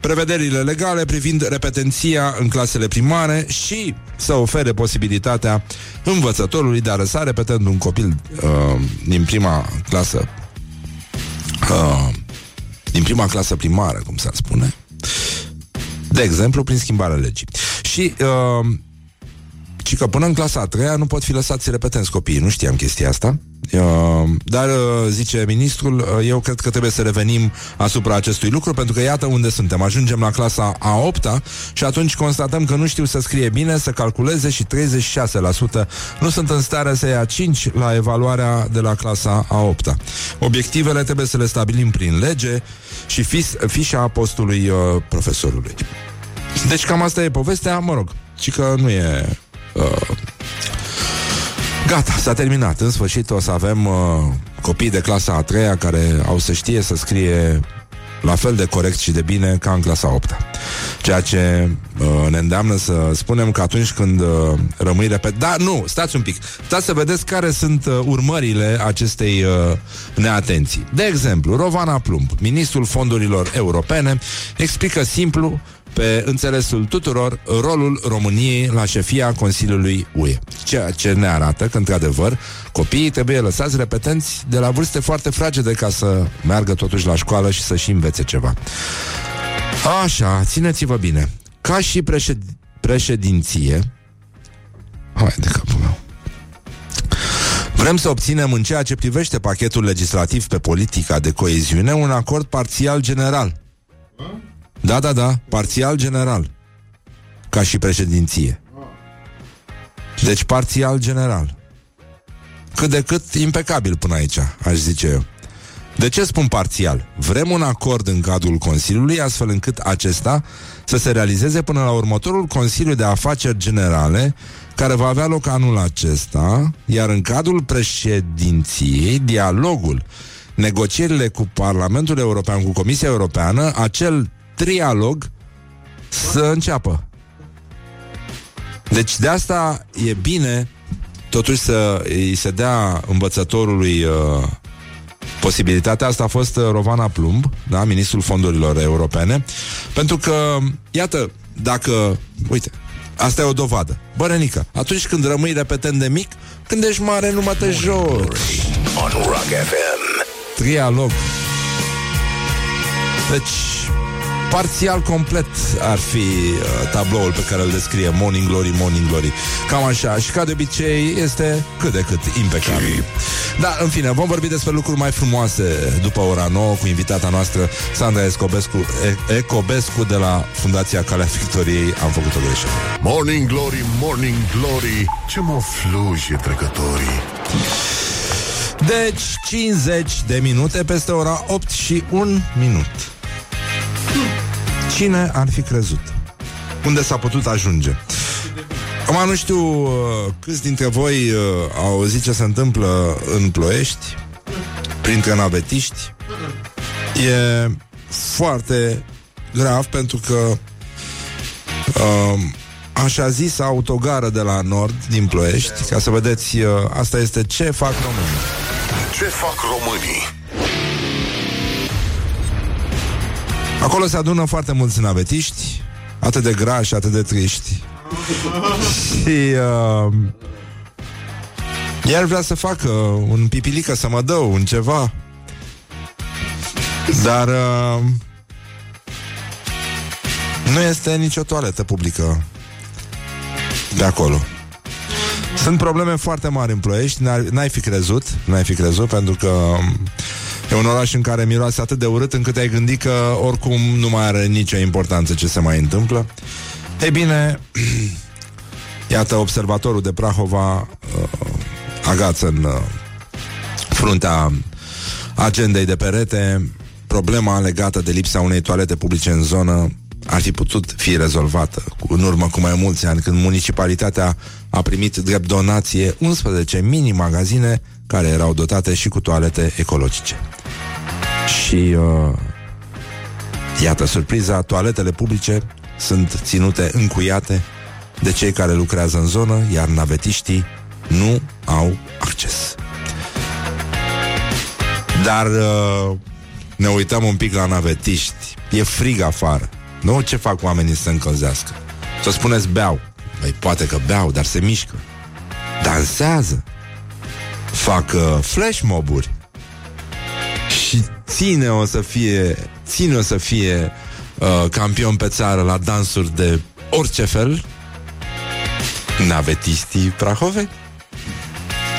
prevederile legale privind repetenția în clasele primare și să ofere posibilitatea învățătorului de a lăsa repetând un copil uh, din prima clasă uh, din prima clasă primară, cum s-ar spune, de exemplu, prin schimbarea legii. Și uh, și că până în clasa a treia nu pot fi lăsați repetenți copiii. Nu știam chestia asta. Uh, dar, uh, zice ministrul, uh, eu cred că trebuie să revenim asupra acestui lucru, pentru că iată unde suntem. Ajungem la clasa a 8 și atunci constatăm că nu știu să scrie bine, să calculeze și 36% nu sunt în stare să ia 5 la evaluarea de la clasa a 8 Obiectivele trebuie să le stabilim prin lege și fis, fișa postului uh, profesorului. Deci cam asta e povestea, mă rog, și că nu e... Uh, gata, s-a terminat. În sfârșit o să avem uh, copii de clasa a treia care au să știe să scrie la fel de corect și de bine ca în clasa 8 Ceea ce uh, ne îndeamnă să spunem că atunci când uh, rămâi repet... Da, nu, stați un pic. Stați să vedeți care sunt uh, urmările acestei uh, neatenții. De exemplu, Rovana Plumb, ministrul fondurilor europene, explică simplu pe înțelesul tuturor rolul României la șefia Consiliului UE. Ceea ce ne arată că, într-adevăr, copiii trebuie lăsați repetenți de la vârste foarte fragede ca să meargă totuși la școală și să și învețe ceva. Așa, țineți-vă bine. Ca și președ... președinție... Hai de capul meu. Vrem să obținem în ceea ce privește pachetul legislativ pe politica de coeziune un acord parțial general. Da, da, da, parțial general. Ca și președinție. Deci parțial general. Cât de cât impecabil până aici, aș zice eu. De ce spun parțial? Vrem un acord în cadrul Consiliului astfel încât acesta să se realizeze până la următorul Consiliu de Afaceri Generale care va avea loc anul acesta, iar în cadrul președinției, dialogul, negocierile cu Parlamentul European, cu Comisia Europeană, acel trialog să înceapă. Deci de asta e bine totuși să îi se dea învățătorului uh, posibilitatea asta a fost uh, Rovana Plumb, da, ministrul fondurilor europene, pentru că, iată, dacă, uite, asta e o dovadă. Bărănică, atunci când rămâi repetent de mic, când ești mare, nu mă te joci. On Rock FM. Trialog. Deci, parțial complet ar fi uh, tabloul pe care îl descrie Morning Glory, Morning Glory. Cam așa. Și ca de obicei este cât de cât impecabil. Da, în fine, vom vorbi despre lucruri mai frumoase după ora 9 cu invitata noastră Sandra Escobescu, e- Ecobescu de la Fundația Calea Victoriei. Am făcut o greșeală. Morning Glory, Morning Glory Ce mă fluje trecătorii Deci, 50 de minute peste ora 8 și 1 minut. Cine ar fi crezut? Unde s-a putut ajunge? Acum nu știu uh, câți dintre voi uh, au auzit ce se întâmplă în Ploiești, printre navetiști. E foarte grav pentru că uh, așa zis autogară de la nord din Ploiești, ca să vedeți, uh, asta este ce fac românii. Ce fac românii? Acolo se adună foarte mulți navetiști, atât de grași, atât de triști. Și uh, el vrea să facă un pipilică, să mă dă un ceva. Dar uh, nu este nicio toaletă publică de acolo. Sunt probleme foarte mari în Ploiești, n-ai, n-ai fi crezut, n-ai fi crezut, pentru că um, e un oraș în care miroase atât de urât încât ai gândit că oricum nu mai are nicio importanță ce se mai întâmplă. Ei bine, iată, observatorul de Prahova uh, agață în uh, fruntea agendei de perete problema legată de lipsa unei toalete publice în zonă ar fi putut fi rezolvată cu, în urmă cu mai mulți ani, când municipalitatea a primit drept donație 11 mini-magazine care erau dotate și cu toalete ecologice. Și uh, iată surpriza, toaletele publice sunt ținute încuiate de cei care lucrează în zonă, iar navetiștii nu au acces. Dar uh, ne uităm un pic la navetiști. E frig afară. Nu ce fac oamenii să încălzească. Să spuneți beau. Păi poate că beau, dar se mișcă. Dansează. Fac uh, flash moburi. Și ține o să fie, ține o să fie uh, campion pe țară la dansuri de orice fel. Navetistii Prahovei.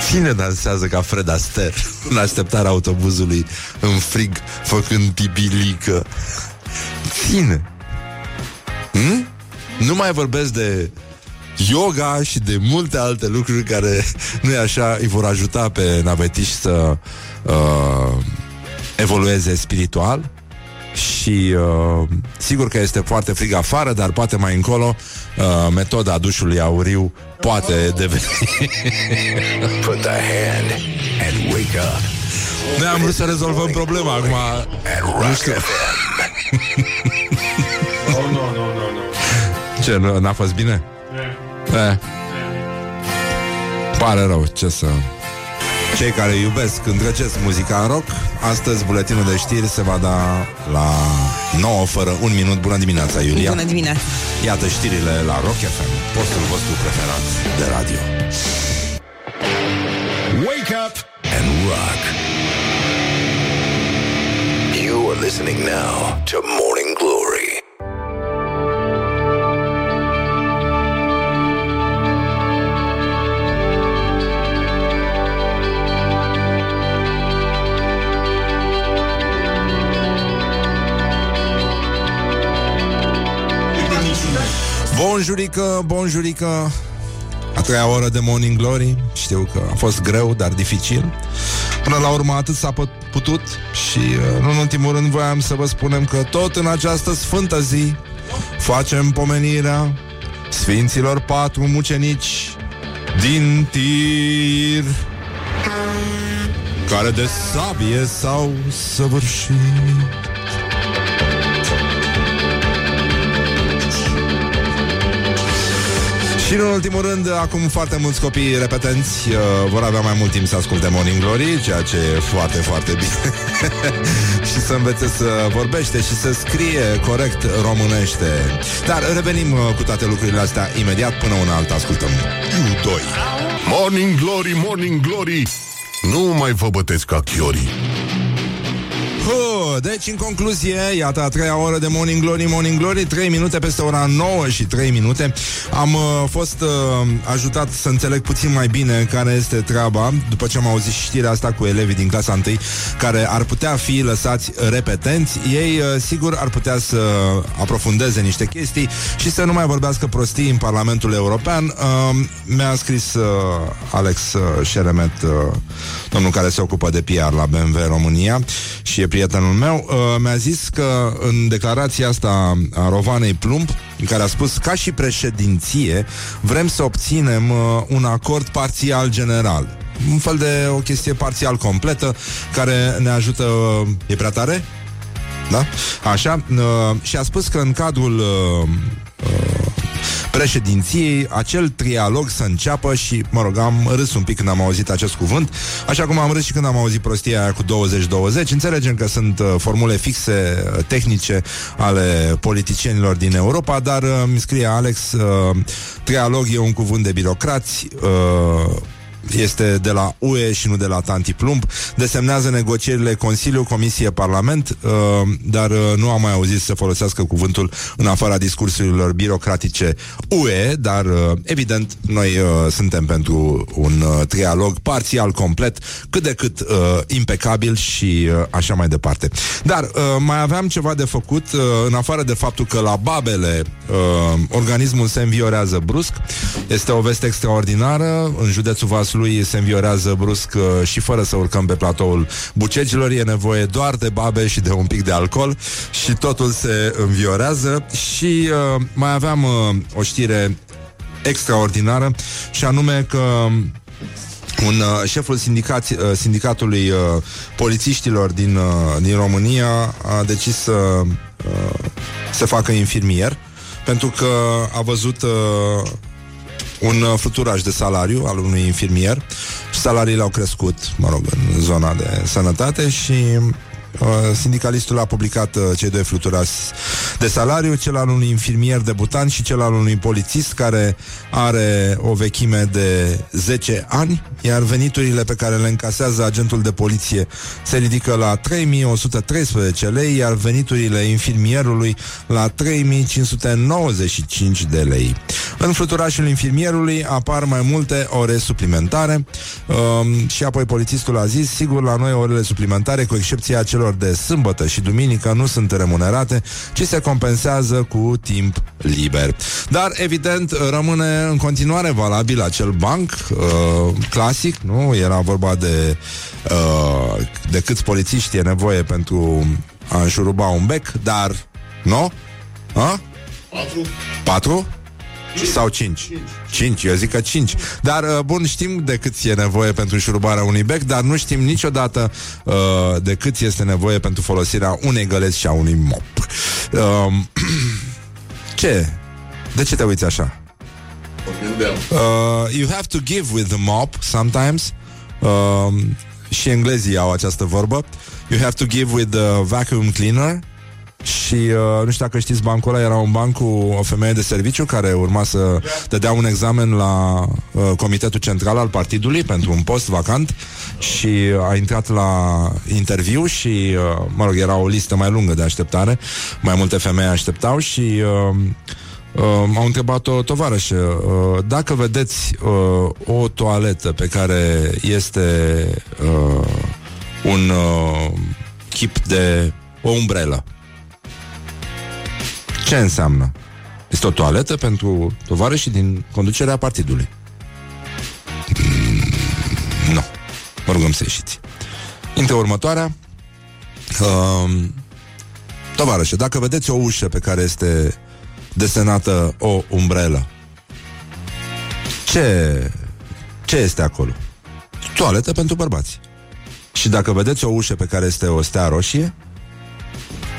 Cine dansează ca Fred Astaire în așteptarea autobuzului în frig, făcând pibilică? Cine? Hmm? Nu mai vorbesc de yoga și de multe alte lucruri care, nu e așa, îi vor ajuta pe navetiști să uh, evolueze spiritual și uh, sigur că este foarte frig afară, dar poate mai încolo uh, metoda dușului auriu poate deveni. Put the hand and wake up. Noi am vrut să rezolvăm problema acum. Nu știu. Oh, nu, nu, nu, nu. Ce, nu, n-a fost bine? Eh. Pare rău, ce să... Cei care iubesc, îndrăgesc muzica în rock Astăzi buletinul de știri se va da la 9 fără un minut Bună dimineața, Iulia Bună dimineața. Iată știrile la Rock FM Postul vostru preferat de radio Wake up and rock. You are listening now to Bonjurică, bonjurică. A treia oră de Morning Glory. Știu că a fost greu, dar dificil. Până la urmă atât s-a put- putut Și uh, nu în ultimul rând voiam să vă spunem că Tot în această sfântă zi Facem pomenirea Sfinților patru mucenici Din tir Care de sabie s-au săvârșit Și în ultimul rând, acum foarte mulți copii repetenți uh, vor avea mai mult timp să asculte Morning Glory, ceea ce e foarte, foarte bine. și să învețe să vorbește și să scrie corect românește. Dar revenim uh, cu toate lucrurile astea imediat până una alta ascultăm U2. Morning Glory, Morning Glory Nu mai vă bătesc ca chiorii Huh, deci, în concluzie, iată a treia oră de Morning Glory, Morning Glory, 3 minute peste ora 9 și 3 minute. Am uh, fost uh, ajutat să înțeleg puțin mai bine care este treaba, după ce am auzit și știrea asta cu elevii din clasa 1, care ar putea fi lăsați repetenți. Ei, uh, sigur, ar putea să aprofundeze niște chestii și să nu mai vorbească prostii în Parlamentul European. Uh, mi-a scris uh, Alex uh, Șeremet, uh, domnul care se ocupă de PR la BMW România și e prietenul meu, uh, mi-a zis că în declarația asta a Rovanei Plumb, în care a spus ca și președinție vrem să obținem uh, un acord parțial general. Un fel de o chestie parțial completă care ne ajută... E prea tare? Da? Așa. Uh, și a spus că în cadrul uh, uh, președinției, acel trialog să înceapă și, mă rog, am râs un pic când am auzit acest cuvânt, așa cum am râs și când am auzit prostia aia cu 20-20. Înțelegem că sunt uh, formule fixe, uh, tehnice ale politicienilor din Europa, dar uh, mi scrie Alex, uh, trialog e un cuvânt de birocrați, uh, este de la UE și nu de la Tanti Plumb. Desemnează negocierile Consiliu, Comisie, Parlament, uh, dar uh, nu am mai auzit să folosească cuvântul în afara discursurilor birocratice UE, dar uh, evident noi uh, suntem pentru un uh, trialog parțial complet, cât de cât uh, impecabil și uh, așa mai departe. Dar uh, mai aveam ceva de făcut, uh, în afară de faptul că la Babele uh, organismul se înviorează brusc. Este o veste extraordinară. În județul Vaslui se înviorează brusc uh, și fără să urcăm pe platoul bucegilor. E nevoie doar de babe și de un pic de alcool și totul se înviorează. Și uh, mai aveam uh, o știre extraordinară și anume că un uh, șeful sindicat, uh, sindicatului uh, polițiștilor din, uh, din România a decis să uh, se facă infirmier pentru că a văzut uh, un uh, fluturaj de salariu al unui infirmier. Și salariile au crescut, mă rog, în zona de sănătate și uh, sindicalistul a publicat uh, cei doi fluturați de salariu, cel al unui infirmier debutant și cel al unui polițist care are o vechime de 10 ani, iar veniturile pe care le încasează agentul de poliție se ridică la 3113 lei, iar veniturile infirmierului la 3595 de lei. În fluturașul infirmierului apar mai multe ore suplimentare um, și apoi polițistul a zis, sigur, la noi orele suplimentare, cu excepția celor de sâmbătă și duminică, nu sunt remunerate, ci se compensează cu timp liber. Dar, evident, rămâne în continuare valabil acel banc uh, clasic, nu? Era vorba de uh, de câți polițiști e nevoie pentru a înșuruba un bec, dar, nu? A? Patru. Patru? Sau 5? 5, eu zic că 5 Dar, uh, bun, știm de cât e nevoie pentru șurubarea unui bec Dar nu știm niciodată uh, de cât este nevoie pentru folosirea unei găleți și a unui mop uh, Ce? De ce te uiți așa? Uh, you have to give with the mop sometimes uh, Și englezii au această vorbă You have to give with the vacuum cleaner și uh, nu știu dacă știți bancul ăla Era un banc cu o femeie de serviciu Care urma să dădea un examen La uh, comitetul central al partidului Pentru un post vacant Și a intrat la interviu Și, uh, mă rog, era o listă mai lungă de așteptare. Mai multe femei așteptau Și uh, uh, au întrebat-o tovarășă uh, Dacă vedeți uh, o toaletă Pe care este uh, Un uh, chip de o umbrelă ce înseamnă? Este o toaletă pentru tovarășii din conducerea partidului. Mm, nu. Vă rugăm să ieșiți. Intră următoarea. Uh, tovarășe, dacă vedeți o ușă pe care este desenată o umbrelă, ce, ce este acolo? Toaletă pentru bărbați. Și dacă vedeți o ușă pe care este o stea roșie,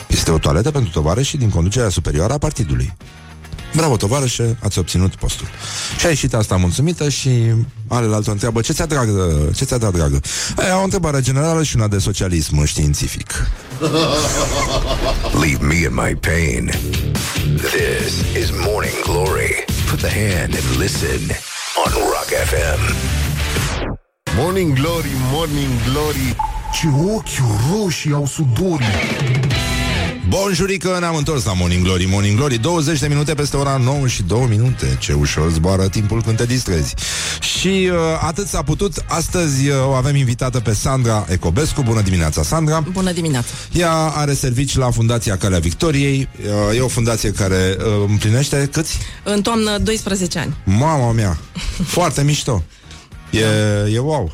este o toaletă pentru tovarășii din conducerea superioară a partidului. Bravo, tovarășe, ați obținut postul. Și a ieșit asta mulțumită și are la altă întreabă, ce ți-a dragă? Ce ți-a dat dragă? Aia, o întrebare generală și una de socialism științific. Leave me in my pain. This is Morning Glory. Put the hand and listen on Rock FM. Morning Glory, Morning Glory Ce ochi roșii au sudorii Bonjurică, ne-am întors la Morning Glory. Morning Glory, 20 de minute peste ora 9 și 2 minute. Ce ușor zboară timpul când te distrezi. Și uh, atât s-a putut. Astăzi uh, o avem invitată pe Sandra Ecobescu. Bună dimineața, Sandra. Bună dimineața. Ea are servici la Fundația Calea Victoriei. Uh, E o fundație care uh, împlinește câți? În toamnă 12 ani. Mama mea, foarte mișto! E, e wow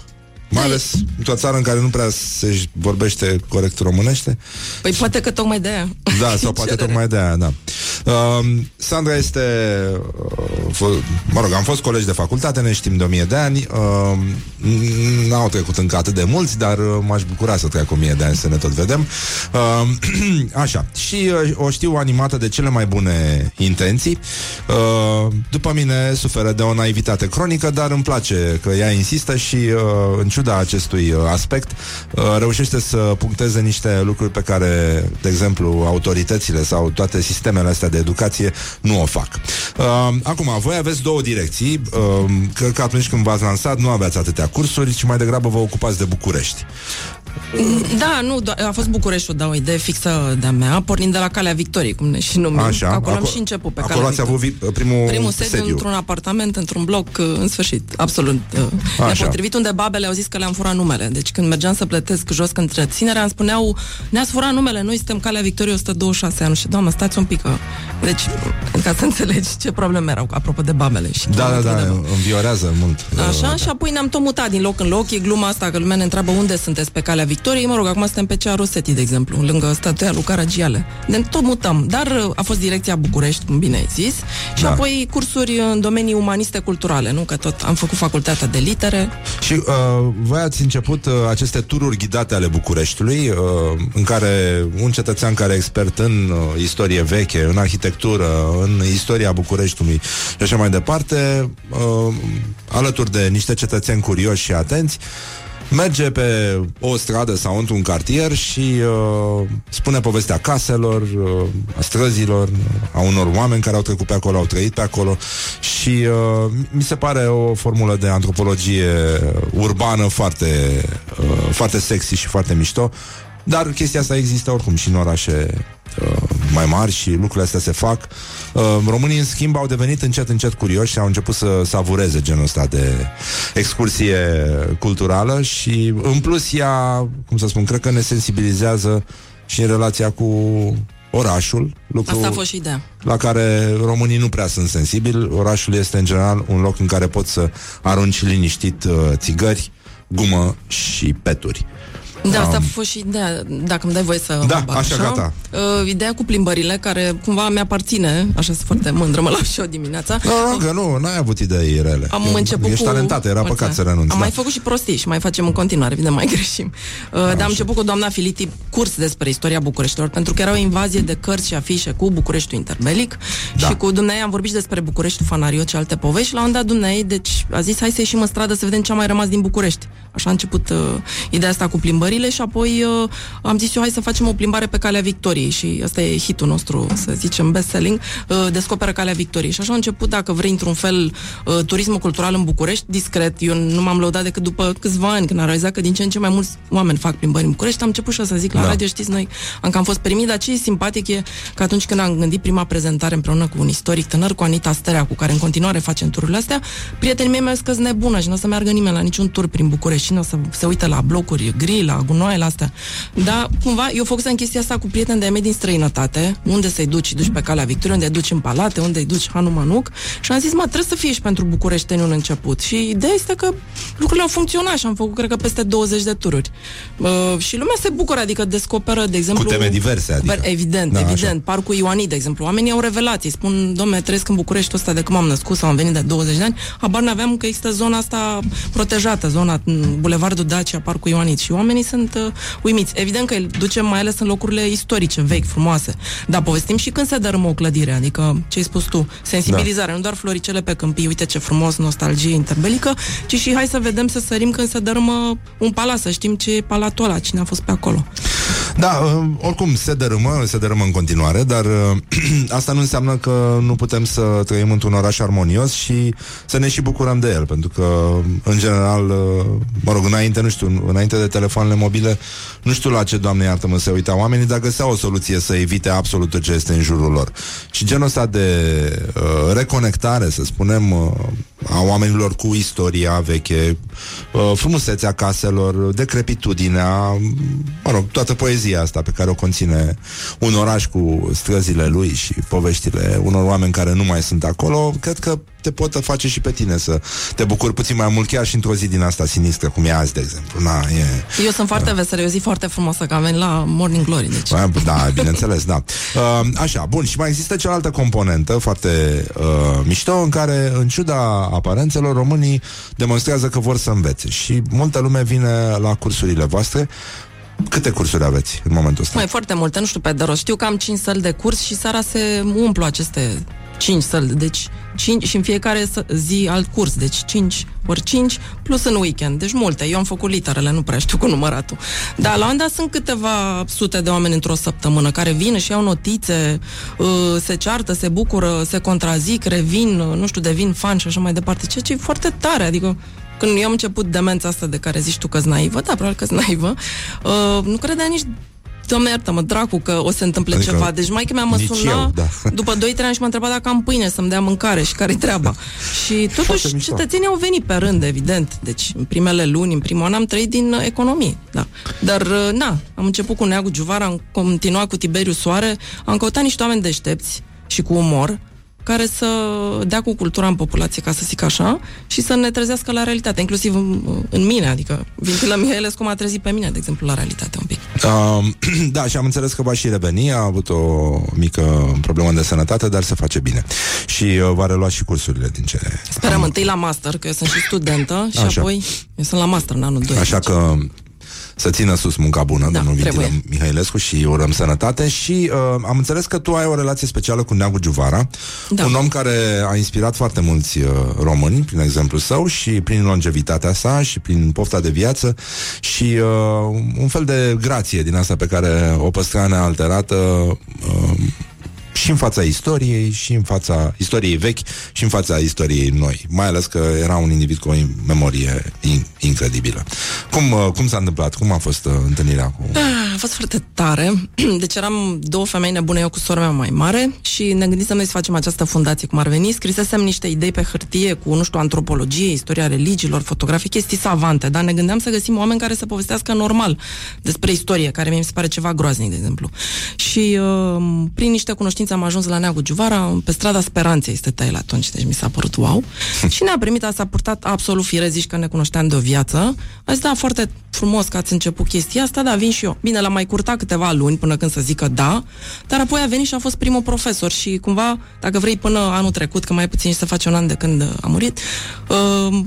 mai ales într-o țară în care nu prea se vorbește corect românește. Păi poate că tocmai de aia. Da, sau poate Cerere. tocmai de aia, da. Uh, Sandra este, uh, f- mă rog, am fost colegi de facultate, ne știm de o mie de ani, uh, n-au trecut încă atât de mulți, dar uh, m-aș bucura să treacă o mie de ani să ne tot vedem. Uh, așa, și uh, o știu animată de cele mai bune intenții. Uh, după mine suferă de o naivitate cronică, dar îmi place că ea insistă și uh, în ciuda acestui uh, aspect uh, reușește să puncteze niște lucruri pe care, de exemplu, autoritățile sau toate sistemele astea de educație nu o fac. Uh, acum, voi aveți două direcții. Uh, cred că atunci când v-ați lansat nu aveați atâtea cursuri, ci mai degrabă vă ocupați de București. Da, nu, do- a fost Bucureștiul, da, o idee fixă de-a mea, pornind de la Calea Victoriei, cum ne și numim. Așa, Acolo am aco- și început pe acolo Calea ați avut Victoriei. vi- primul, Primul sediu, sediu. într-un apartament, într-un bloc, uh, în sfârșit, absolut uh, Așa. nepotrivit, unde babele au zis că le-am furat numele. Deci când mergeam să plătesc jos între ținere, îmi spuneau, ne-ați furat numele, noi suntem Calea Victoriei 126 ani. Și doamnă, stați un pic, că... deci, ca să înțelegi ce probleme erau, apropo de babele. Și Da, da, kilometri da, de bab. înviorează mult. Așa, Uh, și apoi ne-am tot mutat din loc în loc. E gluma asta că lumea ne întreabă unde sunteți pe calea Victoriei. Mă rog, acum suntem pe cea Rosetti, de exemplu, lângă statuia lui Caragiale. Ne tot mutăm, dar uh, a fost direcția București, cum bine ai zis, și Da. apoi cursuri în domenii umaniste culturale, nu? Că tot am făcut facultatea de litere. Și uh, voi ați început uh, aceste tururi ghidate ale Bucureștiului, uh, în care un cetățean care e expert în uh, istorie veche, în arhitectură, în istoria Bucureștiului și așa mai departe, uh, alături de niște cetățeni curioși și atenți, merge pe o stradă sau într-un cartier și uh, spune povestea caselor, uh, a străzilor, a unor oameni care au trecut pe acolo, au trăit pe acolo și uh, mi se pare o formulă de antropologie urbană foarte, uh, foarte sexy și foarte mișto, dar chestia asta există oricum și în orașe uh, mai mari și lucrurile astea se fac. Uh, românii, în schimb, au devenit încet, încet curioși și au început să savureze genul ăsta de excursie culturală și, în plus, ea, cum să spun, cred că ne sensibilizează și în relația cu orașul, lucru Asta a fost și ideea. la care românii nu prea sunt sensibili. Orașul este, în general, un loc în care poți să arunci liniștit uh, țigări, gumă și peturi. Da, asta a fost și ideea, dacă îmi dai voie să Da, mă bag, așa, gata. Uh, ideea cu plimbările, care cumva mi-aparține, așa sunt foarte mândră, mă las și eu dimineața. Nu, nu, că nu, n-ai avut idei rele. Am Eu- început Ești cu... talentată, era Mulțumesc. păcat să renunți. Am da. mai făcut și prostii și mai facem în continuare, evident, mai greșim. Uh, dar am început cu doamna Filiti curs despre istoria Bucureștilor, pentru că era o invazie de cărți și afișe cu Bucureștiul interbelic Da. și cu dumneai am vorbit și despre Bucureștiul Fanariot și alte povești și la un dat dumneai, deci a zis hai să ieșim în stradă să vedem ce a mai rămas din București. Așa a început uh, ideea asta cu plimbările și apoi uh, am zis eu hai să facem o plimbare pe Calea Victoriei și asta e hitul nostru, să zicem, best-selling, uh, descoperă Calea Victoriei. Și așa a început, dacă vrei, într-un fel, uh, turismul cultural în București, discret. Eu nu m-am lăudat decât după câțiva ani, când am realizat că din ce în ce mai mulți oameni fac plimbări în București. Am început și eu să zic la Da. radio, știți, noi am cam fost primit, dar ce e simpatic e că atunci când am gândit prima prezentare împreună cu un istoric tânăr, cu Anita Sterea, cu care în continuare facem tururile astea, prietenii mei mi-au zis că sunt nebună și nu o să meargă nimeni la niciun tur prin București și nu o să se uite la blocuri gri, la gunoaie, la astea. Dar cumva eu făcusem chestia asta cu prieteni de-ai mei din străinătate, unde să-i duci, îi duci pe calea Victoriei, unde îi duci în palate, unde îi duci Hanu Manuc și am zis, mă, trebuie să fie și pentru bucureșteni un început. Și ideea este că lucrurile au funcționat și am făcut, cred că, peste 20 de tururi. Uh, și lumea se bucură, adică descoperă, de exemplu... teme diverse, adică. Bă, Evident, Da, da, așa. evident. Parcul Ioanid, de exemplu. Oamenii au revelații. Spun, domne, trăiesc în București ăsta de când m-am născut sau am venit de 20 de ani. Habar n-aveam că există zona asta protejată, zona m, Bulevardul Dacia, Parcul Ioanid. Și oamenii sunt uh, uimiți. Evident că îl ducem mai ales în locurile istorice, vechi, frumoase. Dar povestim și când se dărâmă o clădire. Adică, ce ai spus tu, sensibilizare. Da. Nu doar floricele pe câmpii, uite ce frumos, nostalgie interbelică, ci și hai să vedem să sărim când se dărâmă un palat, să știm ce e palatul ăla, cine a fost pe acolo. Da, uh, oricum se dărâmă, se dărâmă în continuare, dar uh, asta nu înseamnă că nu putem să trăim într-un oraș armonios și să ne și bucurăm de el, pentru că, în general, uh, mă rog, înainte, nu știu, înainte de telefoanele mobile, nu știu la ce, Doamne iartă-mă, se uita oamenii, dar găseau o soluție să evite absolut tot ce este în jurul lor. Și genul ăsta de uh, reconectare, să spunem, uh, a oamenilor cu istoria veche, uh, frumusețea caselor, decrepitudinea, mă rog, toată poezia asta pe care o conține un oraș cu străzile lui și poveștile unor oameni care nu mai sunt acolo, cred că te pot face și pe tine să te bucuri puțin mai mult chiar și într-o zi din asta sinistră, cum e azi, de exemplu. Na, e, Eu sunt foarte veselă, e o zi foarte frumoasă, că am venit la Morning Glory, deci... Ba, Da, bineînțeles, da. Uh, așa, bun, și mai există cealaltă componentă foarte uh, mișto în care, în ciuda aparențelor, românii demonstrează că vor să învețe și multă lume vine la cursurile voastre. Câte cursuri aveți în momentul ăsta? Mai foarte multe, nu știu pe de rost. Știu că am 5 săli de curs și seara se umplu aceste 5 săli. Deci 5 și în fiecare să- zi alt curs. Deci 5 ori 5 plus în weekend. Deci multe. Eu am făcut literele, nu prea știu cu număratul. Dar la un dat sunt câteva sute de oameni într-o săptămână care vin și iau notițe, uh, se ceartă, se bucură, se contrazic, revin, uh, nu știu, devin fan și așa mai departe. Ceea ce e foarte tare. Adică când eu am început demența asta de care zici tu că-s naivă, da, probabil că-s naivă, uh, nu credea nici Doamne iartă-mă, dracu, că o să se întâmple Adică ceva. Deci mai mea mă nici suna eu, da. după 2-3 ani și mă întreba dacă am pâine să-mi dea mâncare și care-i treaba. și Foarte totuși mișto. cetățenii au venit pe rând, evident. Deci în primele luni, în primul an am trăit din uh, economie. Da. Dar, uh, na, am început cu Neagu Giuvara, am continuat cu Tiberiu Soare, am căutat niște oameni deștepți și cu umor, care să dea cu cultura în populație, ca să zic așa, și să ne trezească la realitate, inclusiv în, în mine, adică Vintilă Mihailescu m-a trezit pe mine, de exemplu, la realitate un pic. Uh, da, și am înțeles că va și reveni, a avut o mică problemă de sănătate, dar se face bine. Și uh, va relua și cursurile din ce... Sperăm întâi la master, că eu sunt și studentă, și Așa. apoi eu sunt la master în anul 2. Așa că să țină sus munca bună, Da, domnul Vintilă trebuie. Mihailescu și urăm sănătate și uh, am înțeles că tu ai o relație specială cu Neagu Giuvara, Da. un om care a inspirat foarte mulți uh, români prin exemplu său și prin longevitatea sa și prin pofta de viață și uh, un fel de grație din asta pe care o păstra nealterată uh, și în fața istoriei, și în fața istoriei vechi, și în fața istoriei noi. Mai ales că era un individ cu o memorie in- incredibilă. Cum, uh, cum s-a întâmplat? Cum a fost uh, întâlnirea cu... A fost foarte tare. Deci eram două femei nebune, eu cu sora mea mai mare și ne gândisem noi să facem această fundație cum ar veni. Scrisesem niște idei pe hârtie cu, nu știu, antropologie, istoria religiilor, fotografie, chestii savante, dar ne gândeam să găsim oameni care să povestească normal despre istorie, care mi se pare ceva groaznic, de exemplu. Și uh, prin niște cunoștințe am ajuns la Neagu Giuvara, pe strada Speranței stătea el atunci, deci mi s-a părut wow. și ne-a primit, a s-a purtat absolut firez, zici că ne cunoșteam de o viață. A zis, da, foarte frumos că ați început chestia asta, da, vin și eu. Bine, l-am mai curtat câteva luni până când să zică da, dar apoi a venit și a fost primul profesor și cumva, dacă vrei, până anul trecut, că mai puțin și să face un an de când a murit, uh,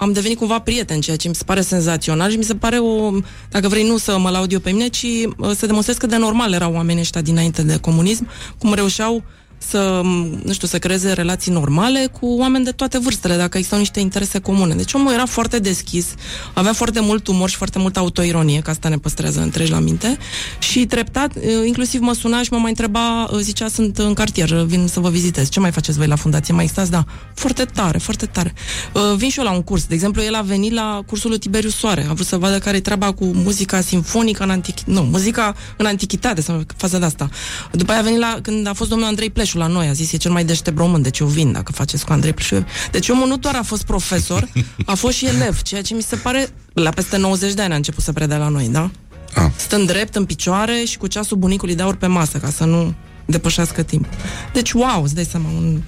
am devenit cumva prieten, ceea ce mi se pare senzațional și mi se pare o, dacă vrei, nu să mă laud eu pe mine, ci uh, să demonstrez cât de normal erau oamenii ăștia dinainte de comunism, cum reușeau să, m, nu știu, să creeze relații normale cu oameni de toate vârstele, dacă existau niște interese comune. Deci omul era foarte deschis, avea foarte mult umor și foarte multă autoironie, că asta ne păstrează întregi la minte, și treptat, uh, inclusiv mă suna și mă mai întreba, uh, zicea, sunt în cartier, vin să vă vizitez. Ce mai faceți voi la fundație? Mai stați? Da. Foarte tare, foarte tare. Uh, Vin și eu la un curs. De exemplu, el a venit la cursul lui Tiberiu Soare. A vrut să vadă care e treaba cu muzica simfonică în antichitate. Nu, muzica în antichitate, sau faza de asta. După aia a venit la, când a fost domnul Andrei Pleșu la noi, a zis, e cel mai deștept român, deci eu vin dacă faceți cu Andrei Pleșu. Deci omul nu doar a fost profesor, a fost și elev, ceea ce mi se pare, la peste 90 de ani a început să predea la noi, da? Ah. Stând drept, în picioare și cu ceasul bunicului de aur pe masă, ca să nu depășească timp. Deci, wow, îți dai seama, un...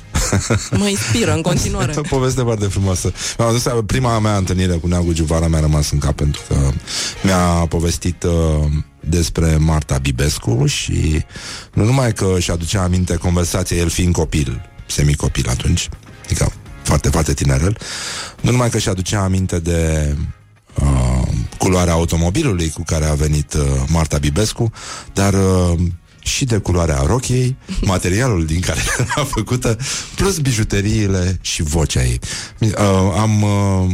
mă inspiră în continuare. O poveste foarte frumoasă. Mi-am adus, prima mea întâlnire cu Neagu Giuvara mi-a rămas în cap pentru că mi-a povestit uh, despre Marta Bibescu și nu numai că și aducea aminte conversația, el fiind copil, semicopil atunci, adică foarte, foarte tinerel, nu numai că și aducea aminte de uh, culoarea automobilului cu care a venit uh, Marta Bibescu, dar uh, și de culoarea rochiei, materialul din care era făcută, plus bijuteriile și vocea ei. Uh, am... Uh,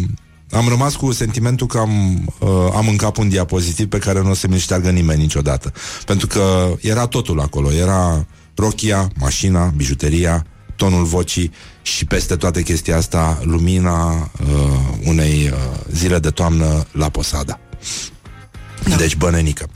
am rămas cu sentimentul că am, uh, am în cap un diapozitiv pe care nu o să mi șteargă nimeni niciodată. Pentru că era totul acolo. Era rochia, mașina, bijuteria, tonul vocii și peste toate chestia asta, lumina uh, unei uh, zile de toamnă la Posada. Da. Deci bănenică.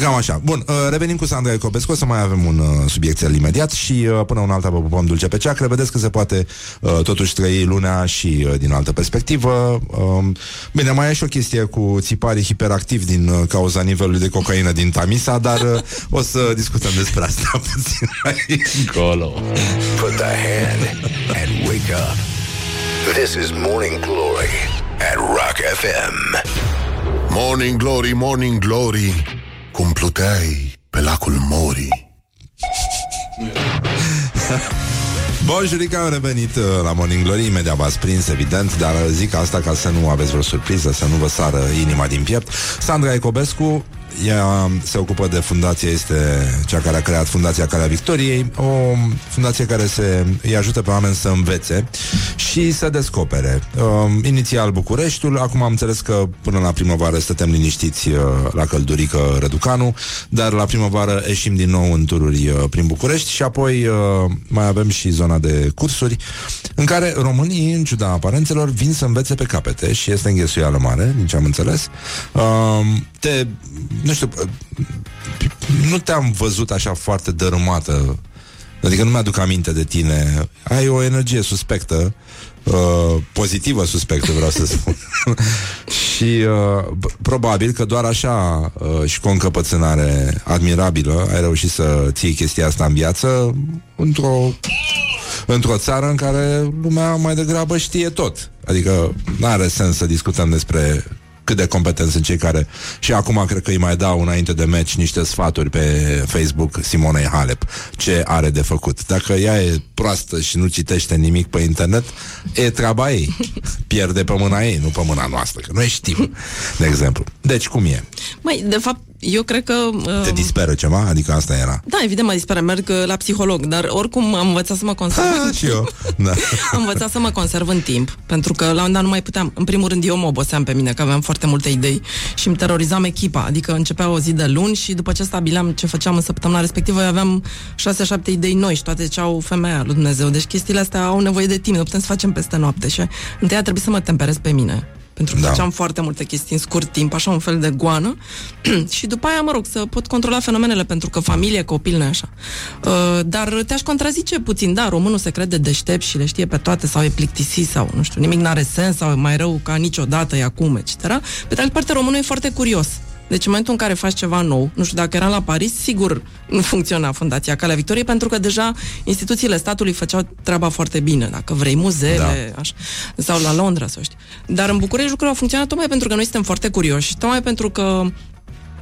Cam așa. Bun, uh, revenim cu Sandra Ecobescu, o să mai avem un uh, subiectel imediat și uh, până un alta vă pupăm dulce pe ceacră. Vedeți că se poate uh, totuși trăi lunea și uh, din altă perspectivă. Uh, bine, mai e și o chestie cu țiparii hiperactivi din uh, cauza nivelului de cocaină din Tamisa, dar uh, o să discutăm despre asta puțin mai încolo. Put the hand and wake up. This is Morning Glory at Rock FM. Morning Glory, Morning Glory Cum pluteai pe lacul Mori Bun, jurică, am revenit uh, la Morning Glory Imediat v-ați prins, evident Dar zic asta ca să nu aveți vreo surpriză Să nu vă sară inima din piept. Sandra Ecobescu ea se ocupă de fundație, este cea care a creat Fundația Calea Victoriei, o fundație care se, îi ajută pe oameni să învețe și să descopere. Uh, inițial Bucureștiul, acum am înțeles că până la primăvară stătem liniștiți uh, la Căldurică Răducanu, dar la primăvară ieșim din nou în tururi uh, prin București și apoi uh, mai avem și zona de cursuri în care românii, în ciuda aparențelor, vin să învețe pe capete și este înghesuială mare, nici am înțeles. Uh, te nu știu, nu te-am văzut așa foarte dărâmată. Adică nu mi-aduc aminte de tine. Ai o energie suspectă, uh, pozitivă suspectă, vreau să spun. și uh, probabil că doar așa uh, și cu o încăpățânare admirabilă ai reușit să ții chestia asta în viață într-o într-o țară în care lumea mai degrabă știe tot. Adică nu are sens să discutăm despre cât de competenți sunt cei care și acum cred că îi mai dau înainte de meci niște sfaturi pe Facebook Simonei Halep ce are de făcut. Dacă ea e proastă și nu citește nimic pe internet, e treaba ei. Pierde pe mâna ei, nu pe mâna noastră, că noi știm, de exemplu. Deci cum e? Mai, de fapt, eu cred că... Uh, Te disperă ceva? Adică asta era. Da, evident mă disperă, merg uh, la psiholog, dar oricum am învățat să mă conserv. Ha, și eu. Da. am învățat să mă conserv în timp, pentru că la un dat nu mai puteam. În primul rând eu mă oboseam pe mine, că aveam foarte multe idei și îmi terorizam echipa, adică începea o zi de luni și după ce stabileam ce făceam în săptămâna respectivă, eu aveam 6-7 idei noi și toate ziceau femeia lui Dumnezeu. Deci chestiile astea au nevoie de timp, nu putem să facem peste noapte și întâi a trebuit să mă temperez pe mine pentru că da. făceam foarte multe chestii în scurt timp, așa un fel de goană și după aia, mă rog, să pot controla fenomenele, pentru că familie, copil, nu așa. Uh, dar te-aș contrazice puțin, da, românul se crede deștept și le știe pe toate sau e plictisit sau, nu știu, nimic n-are sens sau e mai rău ca niciodată, e acum, etc. Pe de altă parte, românul e foarte curios. Deci în momentul în care faci ceva nou, nu știu, dacă eram la Paris, sigur nu funcționa Fundația Calea Victoriei, pentru că deja instituțiile statului făceau treaba foarte bine, dacă vrei, muzeele, da. așa, sau la Londra, să știi. Dar în București lucrurile au funcționat tocmai pentru că noi suntem foarte curioși, tocmai pentru că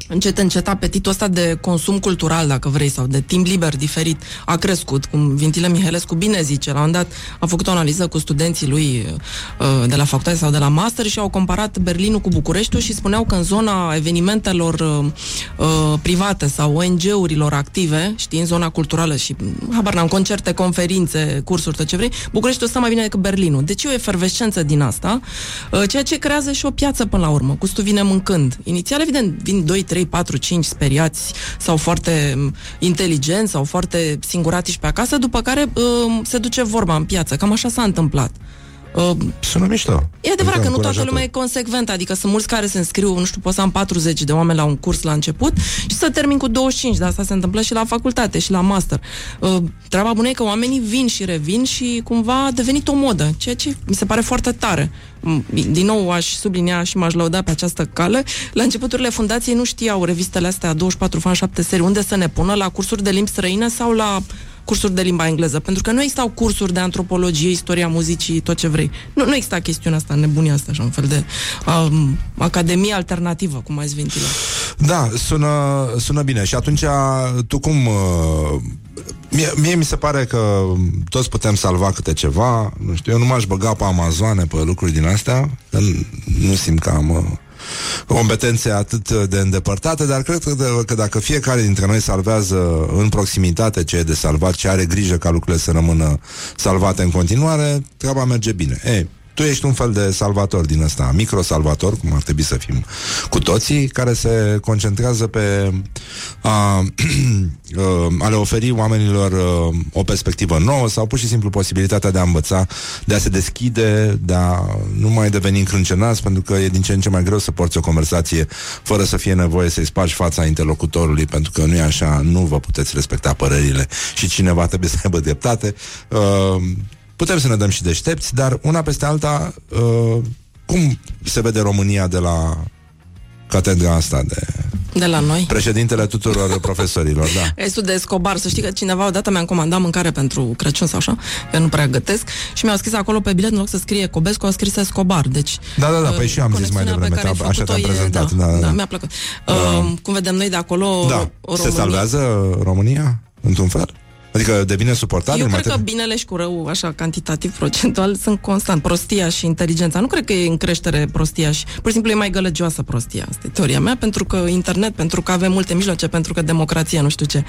încet, încet apetitul ăsta de consum cultural, dacă vrei, sau de timp liber diferit, a crescut, cum Vintile Mihelescu bine zice. La un dat a făcut o analiză cu studenții lui uh, de la facultate sau de la master și au comparat Berlinul cu Bucureștiul și spuneau că în zona evenimentelor uh, uh private sau ONG-urilor active, știi, în zona culturală și, habar n-am, concerte, conferințe, cursuri, tot ce vrei, Bucureștiul stă mai bine decât Berlinul. Deci e o efervescență din asta, uh, ceea ce creează și o piață până la urmă, cu vine mâncând. Inițial, evident, vin 2, 3, 4, 5 speriați sau foarte mm, inteligenți sau foarte singuratiși pe acasă, după care uh, se duce vorba în piață. Cam așa s-a întâmplat. Uh, Sună mișto. E adevărat că nu toată lumea e consecventă, adică sunt mulți care se înscriu, nu știu, pot să am 40 de oameni la un curs la început și să termin cu 25, dar asta se întâmplă și la facultate și la master. Uh, treaba bună e că oamenii vin și revin și cumva a devenit o modă, ceea ce mi se pare foarte tare. Mm, din nou aș sublinia și m-aș lăuda pe această cale. La începuturile fundației nu știau revistele astea 24 fan 7 serii unde să ne pună la cursuri de limbi străine sau la cursuri de limba engleză, pentru că nu existau cursuri de antropologie, istoria muzicii, tot ce vrei. Nu, nu exista chestiunea asta, nebunia asta, așa, un fel de um, academie alternativă, cum ai zvintila. Da, sună, sună bine. Și atunci, tu cum... Uh, mie, mie mi se pare că toți putem salva câte ceva. Nu știu, eu nu m-aș băga pe Amazoane, pe lucruri din astea, că nu simt că am... Uh, competențe atât de îndepărtate, dar cred că, că dacă fiecare dintre noi salvează în proximitate ce e de salvat, ce are grijă ca lucrurile să rămână salvate în continuare, treaba merge bine. Ei, Tu ești un fel de salvator din ăsta, microsalvator, cum ar trebui să fim cu toții, care se concentrează pe a, a le oferi oamenilor a, o perspectivă nouă sau pur și simplu posibilitatea de a învăța, de a se deschide, de a nu mai deveni încrâncenați, pentru că e din ce în ce mai greu să porți o conversație fără să fie nevoie să-i spargi fața interlocutorului, pentru că nu e așa, nu vă puteți respecta părerile și cineva trebuie să aibă dreptate. Uh, putem să ne dăm și deștepți, dar una peste alta, uh, cum se vede România de la catedra asta de... De la noi? Președintele tuturor profesorilor, da. Estul de Escobar, să știi că cineva odată mi-a comandat mâncare pentru Crăciun sau așa, că nu prea gătesc, și mi-a scris acolo pe bilet, în loc să scrie Cobescu, a scris Escobar, deci... Da, da, da, păi și eu am zis mai devreme, că așa te-am prezentat. E, da, da, da, da, mi-a plăcut. Uh, uh, cum vedem noi de acolo... Da, România... se salvează România, într-un fel? Adică devine suportabil? Eu cred că binele și cu rău, așa, cantitativ, procentual, sunt constant. Prostia și inteligența. Nu cred că e în creștere prostia și... Pur și simplu e mai gălăgioasă prostia. Asta e teoria mea, pentru că internet, pentru că avem multe mijloace, pentru că democrația, nu știu ce.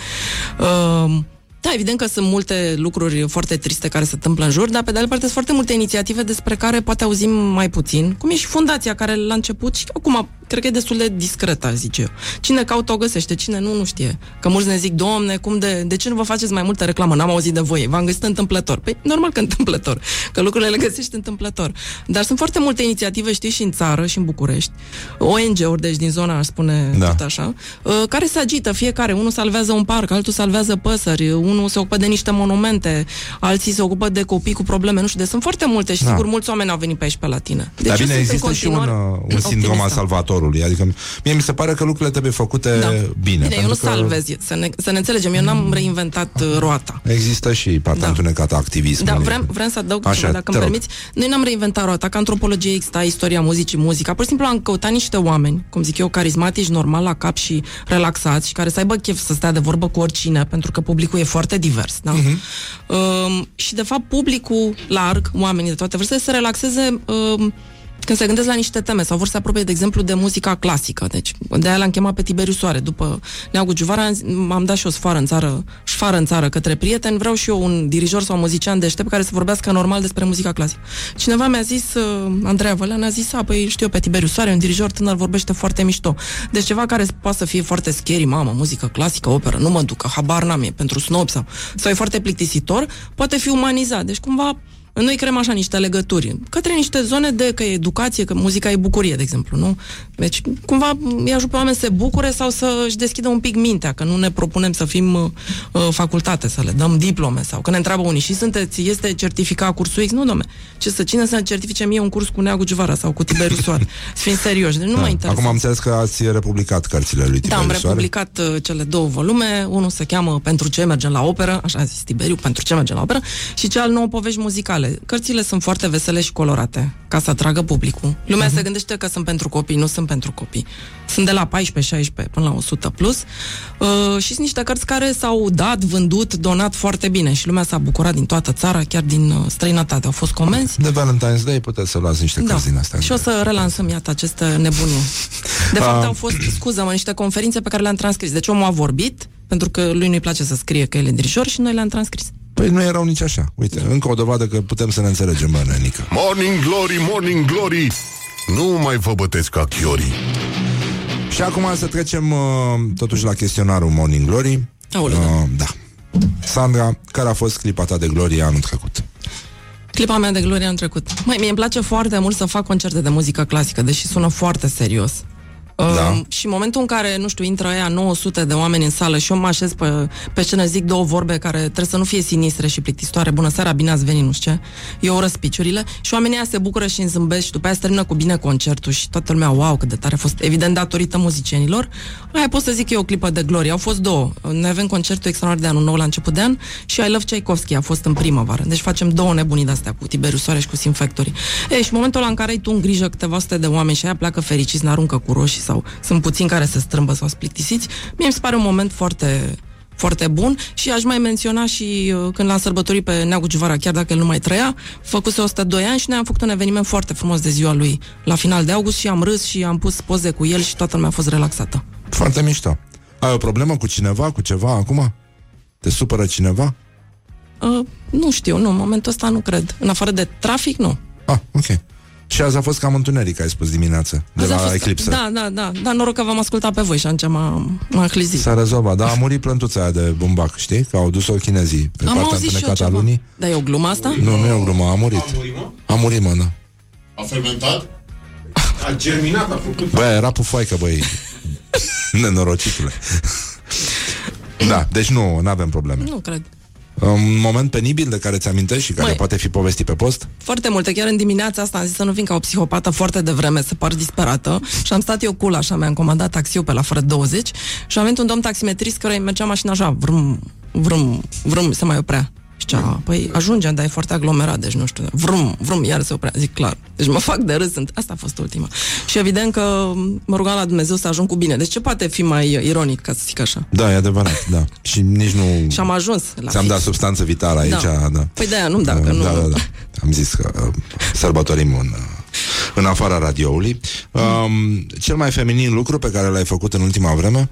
Uh, da, evident că sunt multe lucruri foarte triste care se întâmplă în jur, dar pe de altă parte sunt foarte multe inițiative despre care poate auzim mai puțin, cum e și fundația care la început și acum cred că e destul de discretă, aș zice eu. Cine caută o găsește, cine nu, nu știe. Că mulți ne zic, domne, cum de, de ce nu vă faceți mai multă reclamă? N-am auzit de voi, v-am găsit întâmplător. Păi, normal că întâmplător, că lucrurile le găsești întâmplător. Dar sunt foarte multe inițiative, știi, și în țară, și în București, ONG-uri, deci din zona, aș spune da. tot așa, uh, care se agită fiecare. Unul salvează un parc, altul salvează păsări, unul se ocupă de niște monumente, alții se ocupă de copii cu probleme, nu știu, de sunt foarte multe și da. sigur mulți oameni au venit pe aici pe la tine. Deci Dar bine, există și un, uh, un sindrom al salvatorului, adică mie mi se pare că lucrurile trebuie făcute da. bine. Bine, eu nu că... salvez, să ne, să ne înțelegem, eu n-am reinventat uh, roata. Există și partea da. întunecată activism. Da, vrem, vrem să adaug Așa, ceva, dacă îmi permiți. Noi n-am reinventat roata, ca antropologie exista istoria muzicii, muzica. Pur și simplu am căutat niște oameni, cum zic eu, carismatici, normal la cap și relaxați, și care să aibă chef să stea de vorbă cu oricine, pentru că publicul e foarte divers. Da? Uh-huh. Uh, și, de fapt, publicul larg, oamenii de toate vârstele, se relaxeze uh, când se gândesc la niște teme sau vor să apropie, de exemplu, de muzica clasică. Deci, de aia l-am chemat pe Tiberiu Soare. După Neagu Giuvara, m-am dat și o sfoară în țară, șfară în țară către prieteni. Vreau și eu un dirijor sau un muzician deștept care să vorbească normal despre muzica clasică. Cineva mi-a zis, uh, Andreea Vălean a zis, a, păi știu eu pe Tiberiu Soare, un dirijor tânăr vorbește foarte mișto. Deci ceva care poate să fie foarte scary, mamă, muzică clasică, operă, nu mă duc, habar n-am e, pentru snob sau, sau e foarte plictisitor, poate fi umanizat. Deci cumva noi creăm așa niște legături către niște zone de că e educație, că muzica e bucurie, de exemplu, nu? Deci, cumva îi ajut pe oameni să se bucure sau să-și deschidă un pic mintea, că nu ne propunem să fim uh, uh, facultate, să le dăm diplome sau că ne întreabă unii și sunteți, este certificat cursul X? Nu, domne. Ce să cine să certifice mie un curs cu Neagu Givara sau cu Tiberiu Soare? să fim serioși, deci nu da. mă interesează. Acum am înțeles că ați republicat cărțile lui Tiberiu Da, am republicat uh, cele două volume. Unul se cheamă Pentru ce mergem la operă, așa a zis Tiberiu, Pentru ce mergem la operă, și cel nou povești muzicale Cărțile sunt foarte vesele și colorate, ca să atragă publicul. Lumea uh-huh. se gândește că sunt pentru copii, nu sunt pentru copii. Sunt de la 14-16 până la 100 plus uh, și sunt niște cărți care s-au dat, vândut, donat foarte bine și lumea s-a bucurat din toată țara, chiar din uh, străinătate. Au fost comenzi. De Valentine's Day puteți să luați niște da. cărți din astea. Și o să relansăm, iată, aceste nebunii. De fapt, uh. au fost, scuză-mă, niște conferințe pe care le-am transcris. Deci omul a vorbit, pentru că lui nu-i place să scrie că el e dirijor și noi le-am transcris. Păi nu erau nici așa. Uite, încă o dovadă că putem să ne înțelegem, bă, nenică. Morning Glory, Morning Glory! Nu mai vă bătesc ca chiorii. Și acum să trecem uh, totuși la chestionarul Morning Glory. Aoleu, uh, da. Sandra, care a fost clipa ta de glorie anul trecut? Clipa mea de glorie anul trecut. Mai mie îmi place foarte mult să fac concerte de muzică clasică, deși sună foarte serios. Da. Uh, și în momentul în care, nu știu, intră aia 900 de oameni în sală și eu mă așez pe, pe scenă, zic două vorbe care trebuie să nu fie sinistre și plictisitoare, bună seara, bine ați venit, nu știu ce, eu urăsc piciurile și oamenii se bucură și îmi zâmbesc și după aia se termină cu bine concertul și toată lumea, wow, cât de tare a fost, evident datorită muzicienilor. Aia pot să zic că e o clipă de glorie. Au fost două. Noi avem concertul extraordinar de anul nou la început de an și I Love Tchaikovsky a fost în primăvară. Deci facem două nebunii de astea cu Tiberiu Soareș și cu Sinfactory. Ei, și în momentul ăla în care ai tu în grijă câteva sute de oameni și aia pleacă fericiți, ne aruncă cu roșii sau sunt puțini care se strâmbă sau splictisiți, mie mi se pare un moment foarte, foarte bun și aș mai menționa și uh, când l-am sărbătorit pe Neagu Givara, chiar dacă el nu mai trăia, făcuse 102 ani și noi am făcut un eveniment foarte frumos de ziua lui la final de august și am râs și am pus poze cu el și toată lumea a fost relaxată. Foarte mișto. Ai o problemă cu cineva, cu ceva acum? Te supără cineva? Uh, nu știu, nu, în momentul ăsta nu cred. În afară de trafic, nu. Ah, ok. Și azi a fost cam întuneric, ai spus dimineață, de Azi a la fost- eclipsă. Da, da, da. Dar noroc că v-am ascultat pe voi și atunci m-a, m-a hlizit. S-a rezolvat, dar a murit plântuța aia de bumbac, știi? Că au dus-o chinezii pe Am partea auzit și eu întunecată a ceva. lunii. Dar e o glumă asta? Nu, nu e o glumă, a murit. A murit, mă, da. A fermentat? A germinat, a făcut. Băi, era pufoaică, băi. Nenorocitule. da, deci nu, nu avem probleme. Nu cred. Un moment penibil de care ți amintești și care Măi. poate fi povestit pe post? Foarte multe, chiar în dimineața asta am zis să nu vin ca o psihopată foarte devreme, să par disperată și am stat eu cool așa, mi-am comandat taxiul pe la fără 20 și am venit un domn taximetrist care îi mergea mașina așa, vrum, vrum, vrum, se mai oprea. Și zicea, păi ajungem, dar e foarte aglomerat, deci nu știu, vrum, vrum, iar se oprea, zic clar. Deci mă fac de râs, sunt- asta a fost ultima. Și evident că mă rugam la Dumnezeu să ajung cu bine. Deci ce poate fi mai ironic, ca să zic așa? Da, e adevărat, da. Și nici nu... Și am ajuns la Ți-am fix. dat substanță vitală aici, da. da. Păi de-aia nu, dacă nu... Da, da, da. Am zis că uh, sărbătorim în, uh, în afara radioului. Um, cel mai feminin lucru pe care l-ai făcut în ultima vreme?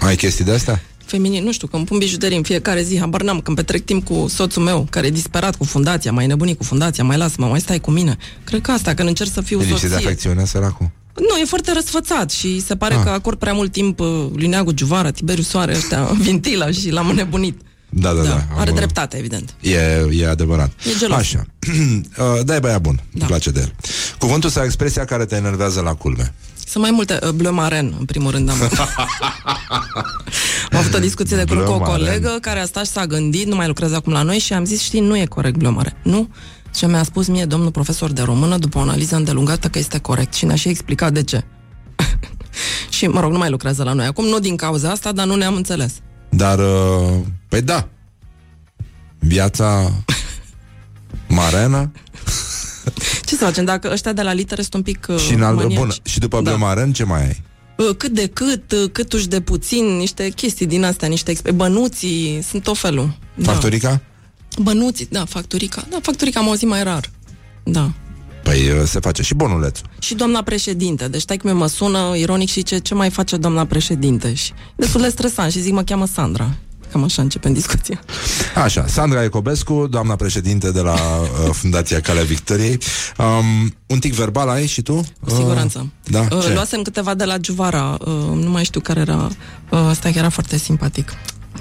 Ai chestii de astea? Feminin, nu știu, că îmi pun bijuterii în fiecare zi, habar n-am, când petrec timp cu soțul meu, care e disperat cu fundația, mai nebunit cu fundația, mai lasă-mă, mai stai cu mine. Cred că asta, când încerc să fiu E lipsit de soție. afecțiune, săracul? Nu, e foarte răsfățat și se pare Ah. că acord prea mult timp uh, lui Neagu Giuvara, Tiberiu Soare, ăștia, Vintilă și l-am înnebunit. Da, da, da. Da, are Am- dreptate, evident. E, e adevărat. E gelos. Așa. Uh, da, e băiat bun. Da. Îmi place de el. Cuvântul sau expresia care te enervează la culme. Sunt mai multe. Uh, Bleu Maren, în primul rând, am... am avut o discuție de curând cu o Bleu Maren. colegă care a stat și s-a gândit, nu mai lucrează acum la noi și am zis, știi, nu e corect Bleu Maren. Nu? Și mi-a spus mie domnul profesor de română, după o analiză îndelungată, că este corect și ne-a și explicat de ce. și, mă rog, nu mai lucrează la noi acum, nu din cauza asta, dar nu ne-am înțeles. Dar, uh, păi da, viața marenă Ce să facem, dacă ăștia de la litere sunt un pic uh, și în al, maniaci? bun, și după Da. da. maren ce mai ai? Uh, cât de cât, uh, cât uși de puțin, niște chestii din astea, niște exp- bănuții, sunt tot felul. Da. Factorica? Bănuții, da, facturica. Da, facturica am auzit mai rar. Da. Păi uh, se face și bonulețul. Și doamna președinte, deci stai cum mă sună ironic și ce, ce mai face doamna președinte și destul de stresant și zic mă cheamă Sandra. Cam așa începem discuția. Așa, Sandra Ecobescu, doamna președinte de la uh, Fundația Calea Victoriei. Um, un tic verbal ai și tu? Cu siguranță. Uh, da, Uh, ce? luasem câteva de la Giuvara, uh, nu mai știu care era, uh, ăsta chiar era foarte simpatic.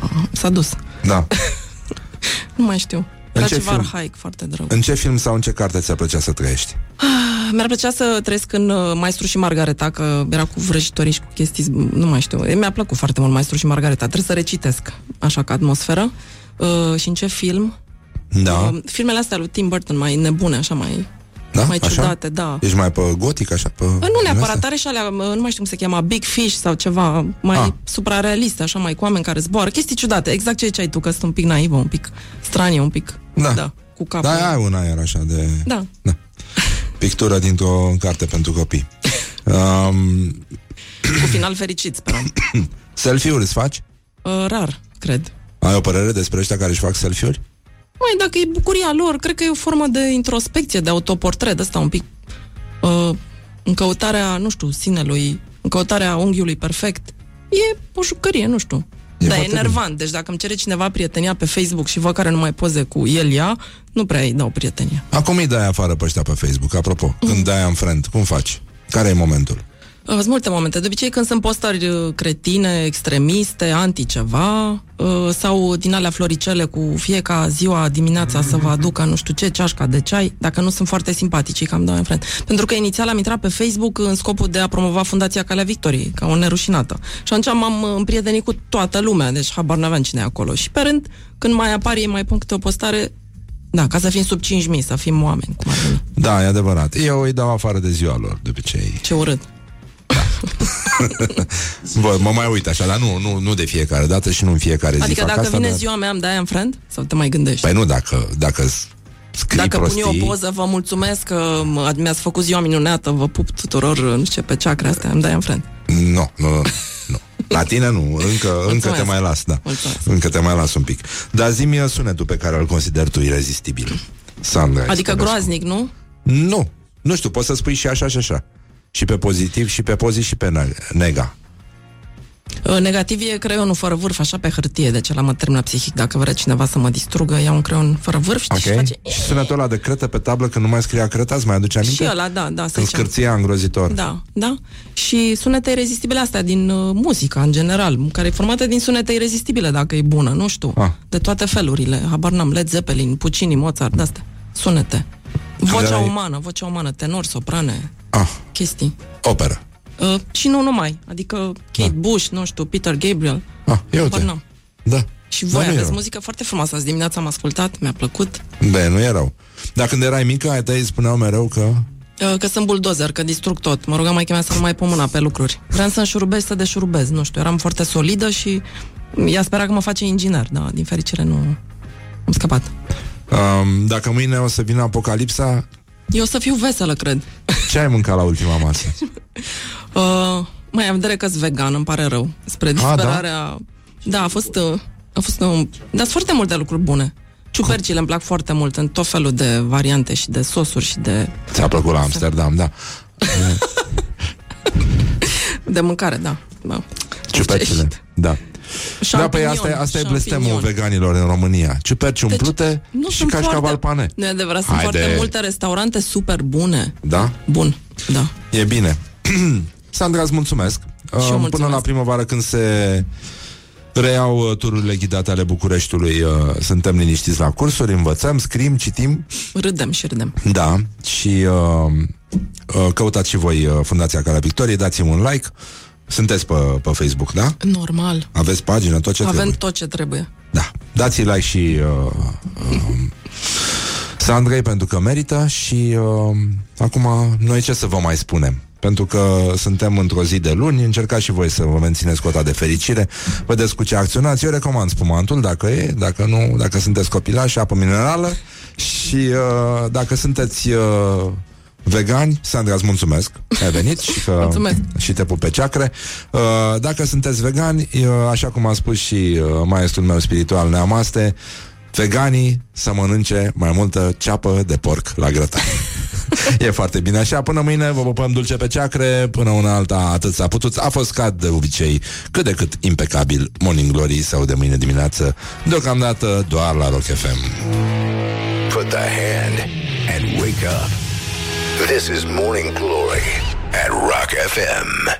Uh, s-a dus. Da. Nu mai știu. În Era ce ceva film? arhaic, foarte drăguț. În ce film sau în ce carte ți-ar plăcea să trăiești? Mi-ar plăcea să trăiesc în uh, Maestru și Margareta, că era cu vrăjitorii și cu chestii, z- nu mai știu. Mi-a plăcut foarte mult Maestru și Margareta. Trebuie să recitesc, așa ca atmosferă. Uh, și în ce film? Da. Uh, filmele astea lui Tim Burton, mai nebune, așa, mai, da? mai așa? ciudate, da. Ești mai pe gotic, așa? Pe Uh, Nu din neapărat, astea? are și alea, uh, nu mai știu cum se cheamă, Big Fish sau ceva mai Ah. suprarealiste, așa, mai cu oameni care zboară, chestii ciudate, exact ce ziceai tu, că sunt un pic naivă, un pic stranie, un pic, Da. da cu capul. Da, ai un aer așa de... Da. da. Pictură dintr-o carte pentru copii. Um, Cu final fericit, sperăm. selfie-uri îți faci? Uh, rar, cred. Ai o părere despre ăștia care își fac selfie-uri? Mai dacă e bucuria lor, cred că e o formă de introspecție, de autoportret, ăsta un pic uh, în căutarea, nu știu, sinelui, în căutarea unghiului perfect. E o jucărie, nu știu. E Dar e foarte enervant, deci dacă îmi cere cineva prietenia pe Facebook și văd care nu mai poze cu el ea, nu prea îi dau prietenie. Acum îi dai afară pe ăștia pe Facebook, apropo. Mm. Când dai în friend, cum faci? Care e momentul? Uh, Sunt multe momente. De obicei când sunt postări uh, cretine, extremiste, anti-ceva, uh, sau din alea floricele cu fiecare ziua dimineața să vă aducă nu știu ce, ceașca de ceai, dacă nu sunt foarte simpatici, cam dau în friend. Pentru că inițial am intrat pe Facebook în scopul de a promova Fundația Calea Victoriei, ca o nerușinată. Și atunci m-am uh, împrietenit cu toată lumea, deci habar n-aveam cine e acolo. Și pe rând, când mai apar ei mai pun câte o postare, da, ca să fim sub 5.000, să fim oameni, cum ar veni. Da, e adevărat. Eu îi dau afară de ziua lor, de obicei. Ce urât. Bă, mă mai uit așa, dar nu, nu, nu de fiecare dată și nu în fiecare zi Adică fac dacă asta, vine dar... ziua mea, îmi dai în friend? Sau te mai gândești? Păi nu, dacă, dacă scrii Dacă prostii... pun eu o poză, vă mulțumesc că m- mi-ați făcut ziua minunată, vă pup tuturor, nu știu ce, pe ceacre astea, îmi dai în friend. Nu, nu, nu. nu. La tine nu, încă, încă te mai las, da. Mulțumesc. Încă te mai las un pic. Dar zi-mi sunetul pe care îl consider tu irezistibil. Sandra. Adică Escobeșcu. groaznic, nu? Nu. Nu știu, poți să spui și așa și așa. Și pe pozitiv, și pe pozitiv, și pe ne- nega. Uh, Negativ e creionul fără vârf, așa pe hârtie, deci la mă termină psihic. Dacă vrea cineva să mă distrugă, iau un creion fără vârf, știi ce Ok? face? Și sunetul ăla de cretă pe tablă când nu mai scria creta, îți mai aduce aminte? Și ăla, da, da, să Când zicem. scârția îngrozitor. Da, da. Și sunete irezistibile astea din uh, muzica, în general, care e formată din sunete irezistibile, dacă e bună, nu știu. Ah. De toate felurile. Habar n-am, Led Zeppelin, Puccini, Mozart, de-astea. Sunete. Vocea erai- umană, vocea umană, tenor, soprane, Ah, chestii. operă. Uh, și nu numai. Adică Kate Da. Bush, nu știu, Peter Gabriel. Ah, ia Habar uite. n-am. Da. Și Da, voi nu aveți erau. muzică foarte frumoasă. Azi dimineața am ascultat, mi-a plăcut. Bine, nu erau. Dar când erai mică, ai tăi spuneau mereu că... Uh, Că sunt buldozer, că distrug tot. Mă rugam mai mea să nu mai pun mâna pe lucruri. Vreau să înșurubez, să deșurubez. Nu știu, eram foarte solidă și ea spera că mă face inginer, dar din fericire nu am scăpat. Um, dacă mâine o să vină apocalipsa, Eu o să fiu veselă, cred. ce ai mâncat la ultima masă? Uh, mai am vedere că-s vegan, îmi pare rău. Spre da? disperarea... Da, a fost... Uh, a fost uh, dar sunt foarte multe lucruri bune. Ciupercile îmi plac foarte mult în tot felul de variante și de sosuri și de, Ți-a plăcut la Amsterdam, da. de mâncare, da. da. Ciupercile, da. Da, păi asta, e- asta e blestemul veganilor în România. Ciuperci umplute nu și sunt cașcaval foarte- pane. Nu e adevărat, sunt Haide. foarte multe restaurante super bune. Da? Bun, da. E bine. Sandra, îți mulțumesc. Uh, mulțumesc. Până la primăvară, când se reiau uh, tururile ghidate ale Bucureștiului, uh, suntem liniștiți la cursuri, învățăm, scrim, citim. Râdem și râdem. Da, și uh, uh, căutați și voi uh, Fundația Calea Victoriei, dați-mi un like. Sunteți pe, pe Facebook, da? Normal. Aveți pagină, tot ce Avem trebuie. tot ce trebuie. Da. Dați like și uh, uh, Sandrei pentru că merită și uh, acum noi ce să vă mai spunem? Pentru că suntem într-o zi de luni, încercați și voi să vă mențineți cota de fericire, vedeți cu ce acționați. Eu recomand spumantul, dacă e, dacă nu, dacă sunteți copilași, apă minerală și uh, dacă sunteți uh, vegani, Sandra, îți mulțumesc că ai venit și că Mulțumesc. și te pup pe ceacre. Uh, dacă sunteți vegani, uh, așa cum a spus și uh, maestrul meu spiritual Neamaste, veganii să mănânce mai multă ceapă de porc la grătar. e foarte bine așa. Până mâine vă pupăm dulce pe ceacre, până una alta atât s-a putut. A fost ca de obicei cât de cât impecabil Morning Glory sau de mâine dimineață, deocamdată doar la Rock FM. Put the hand and wake up. This is Morning Glory at Rock FM.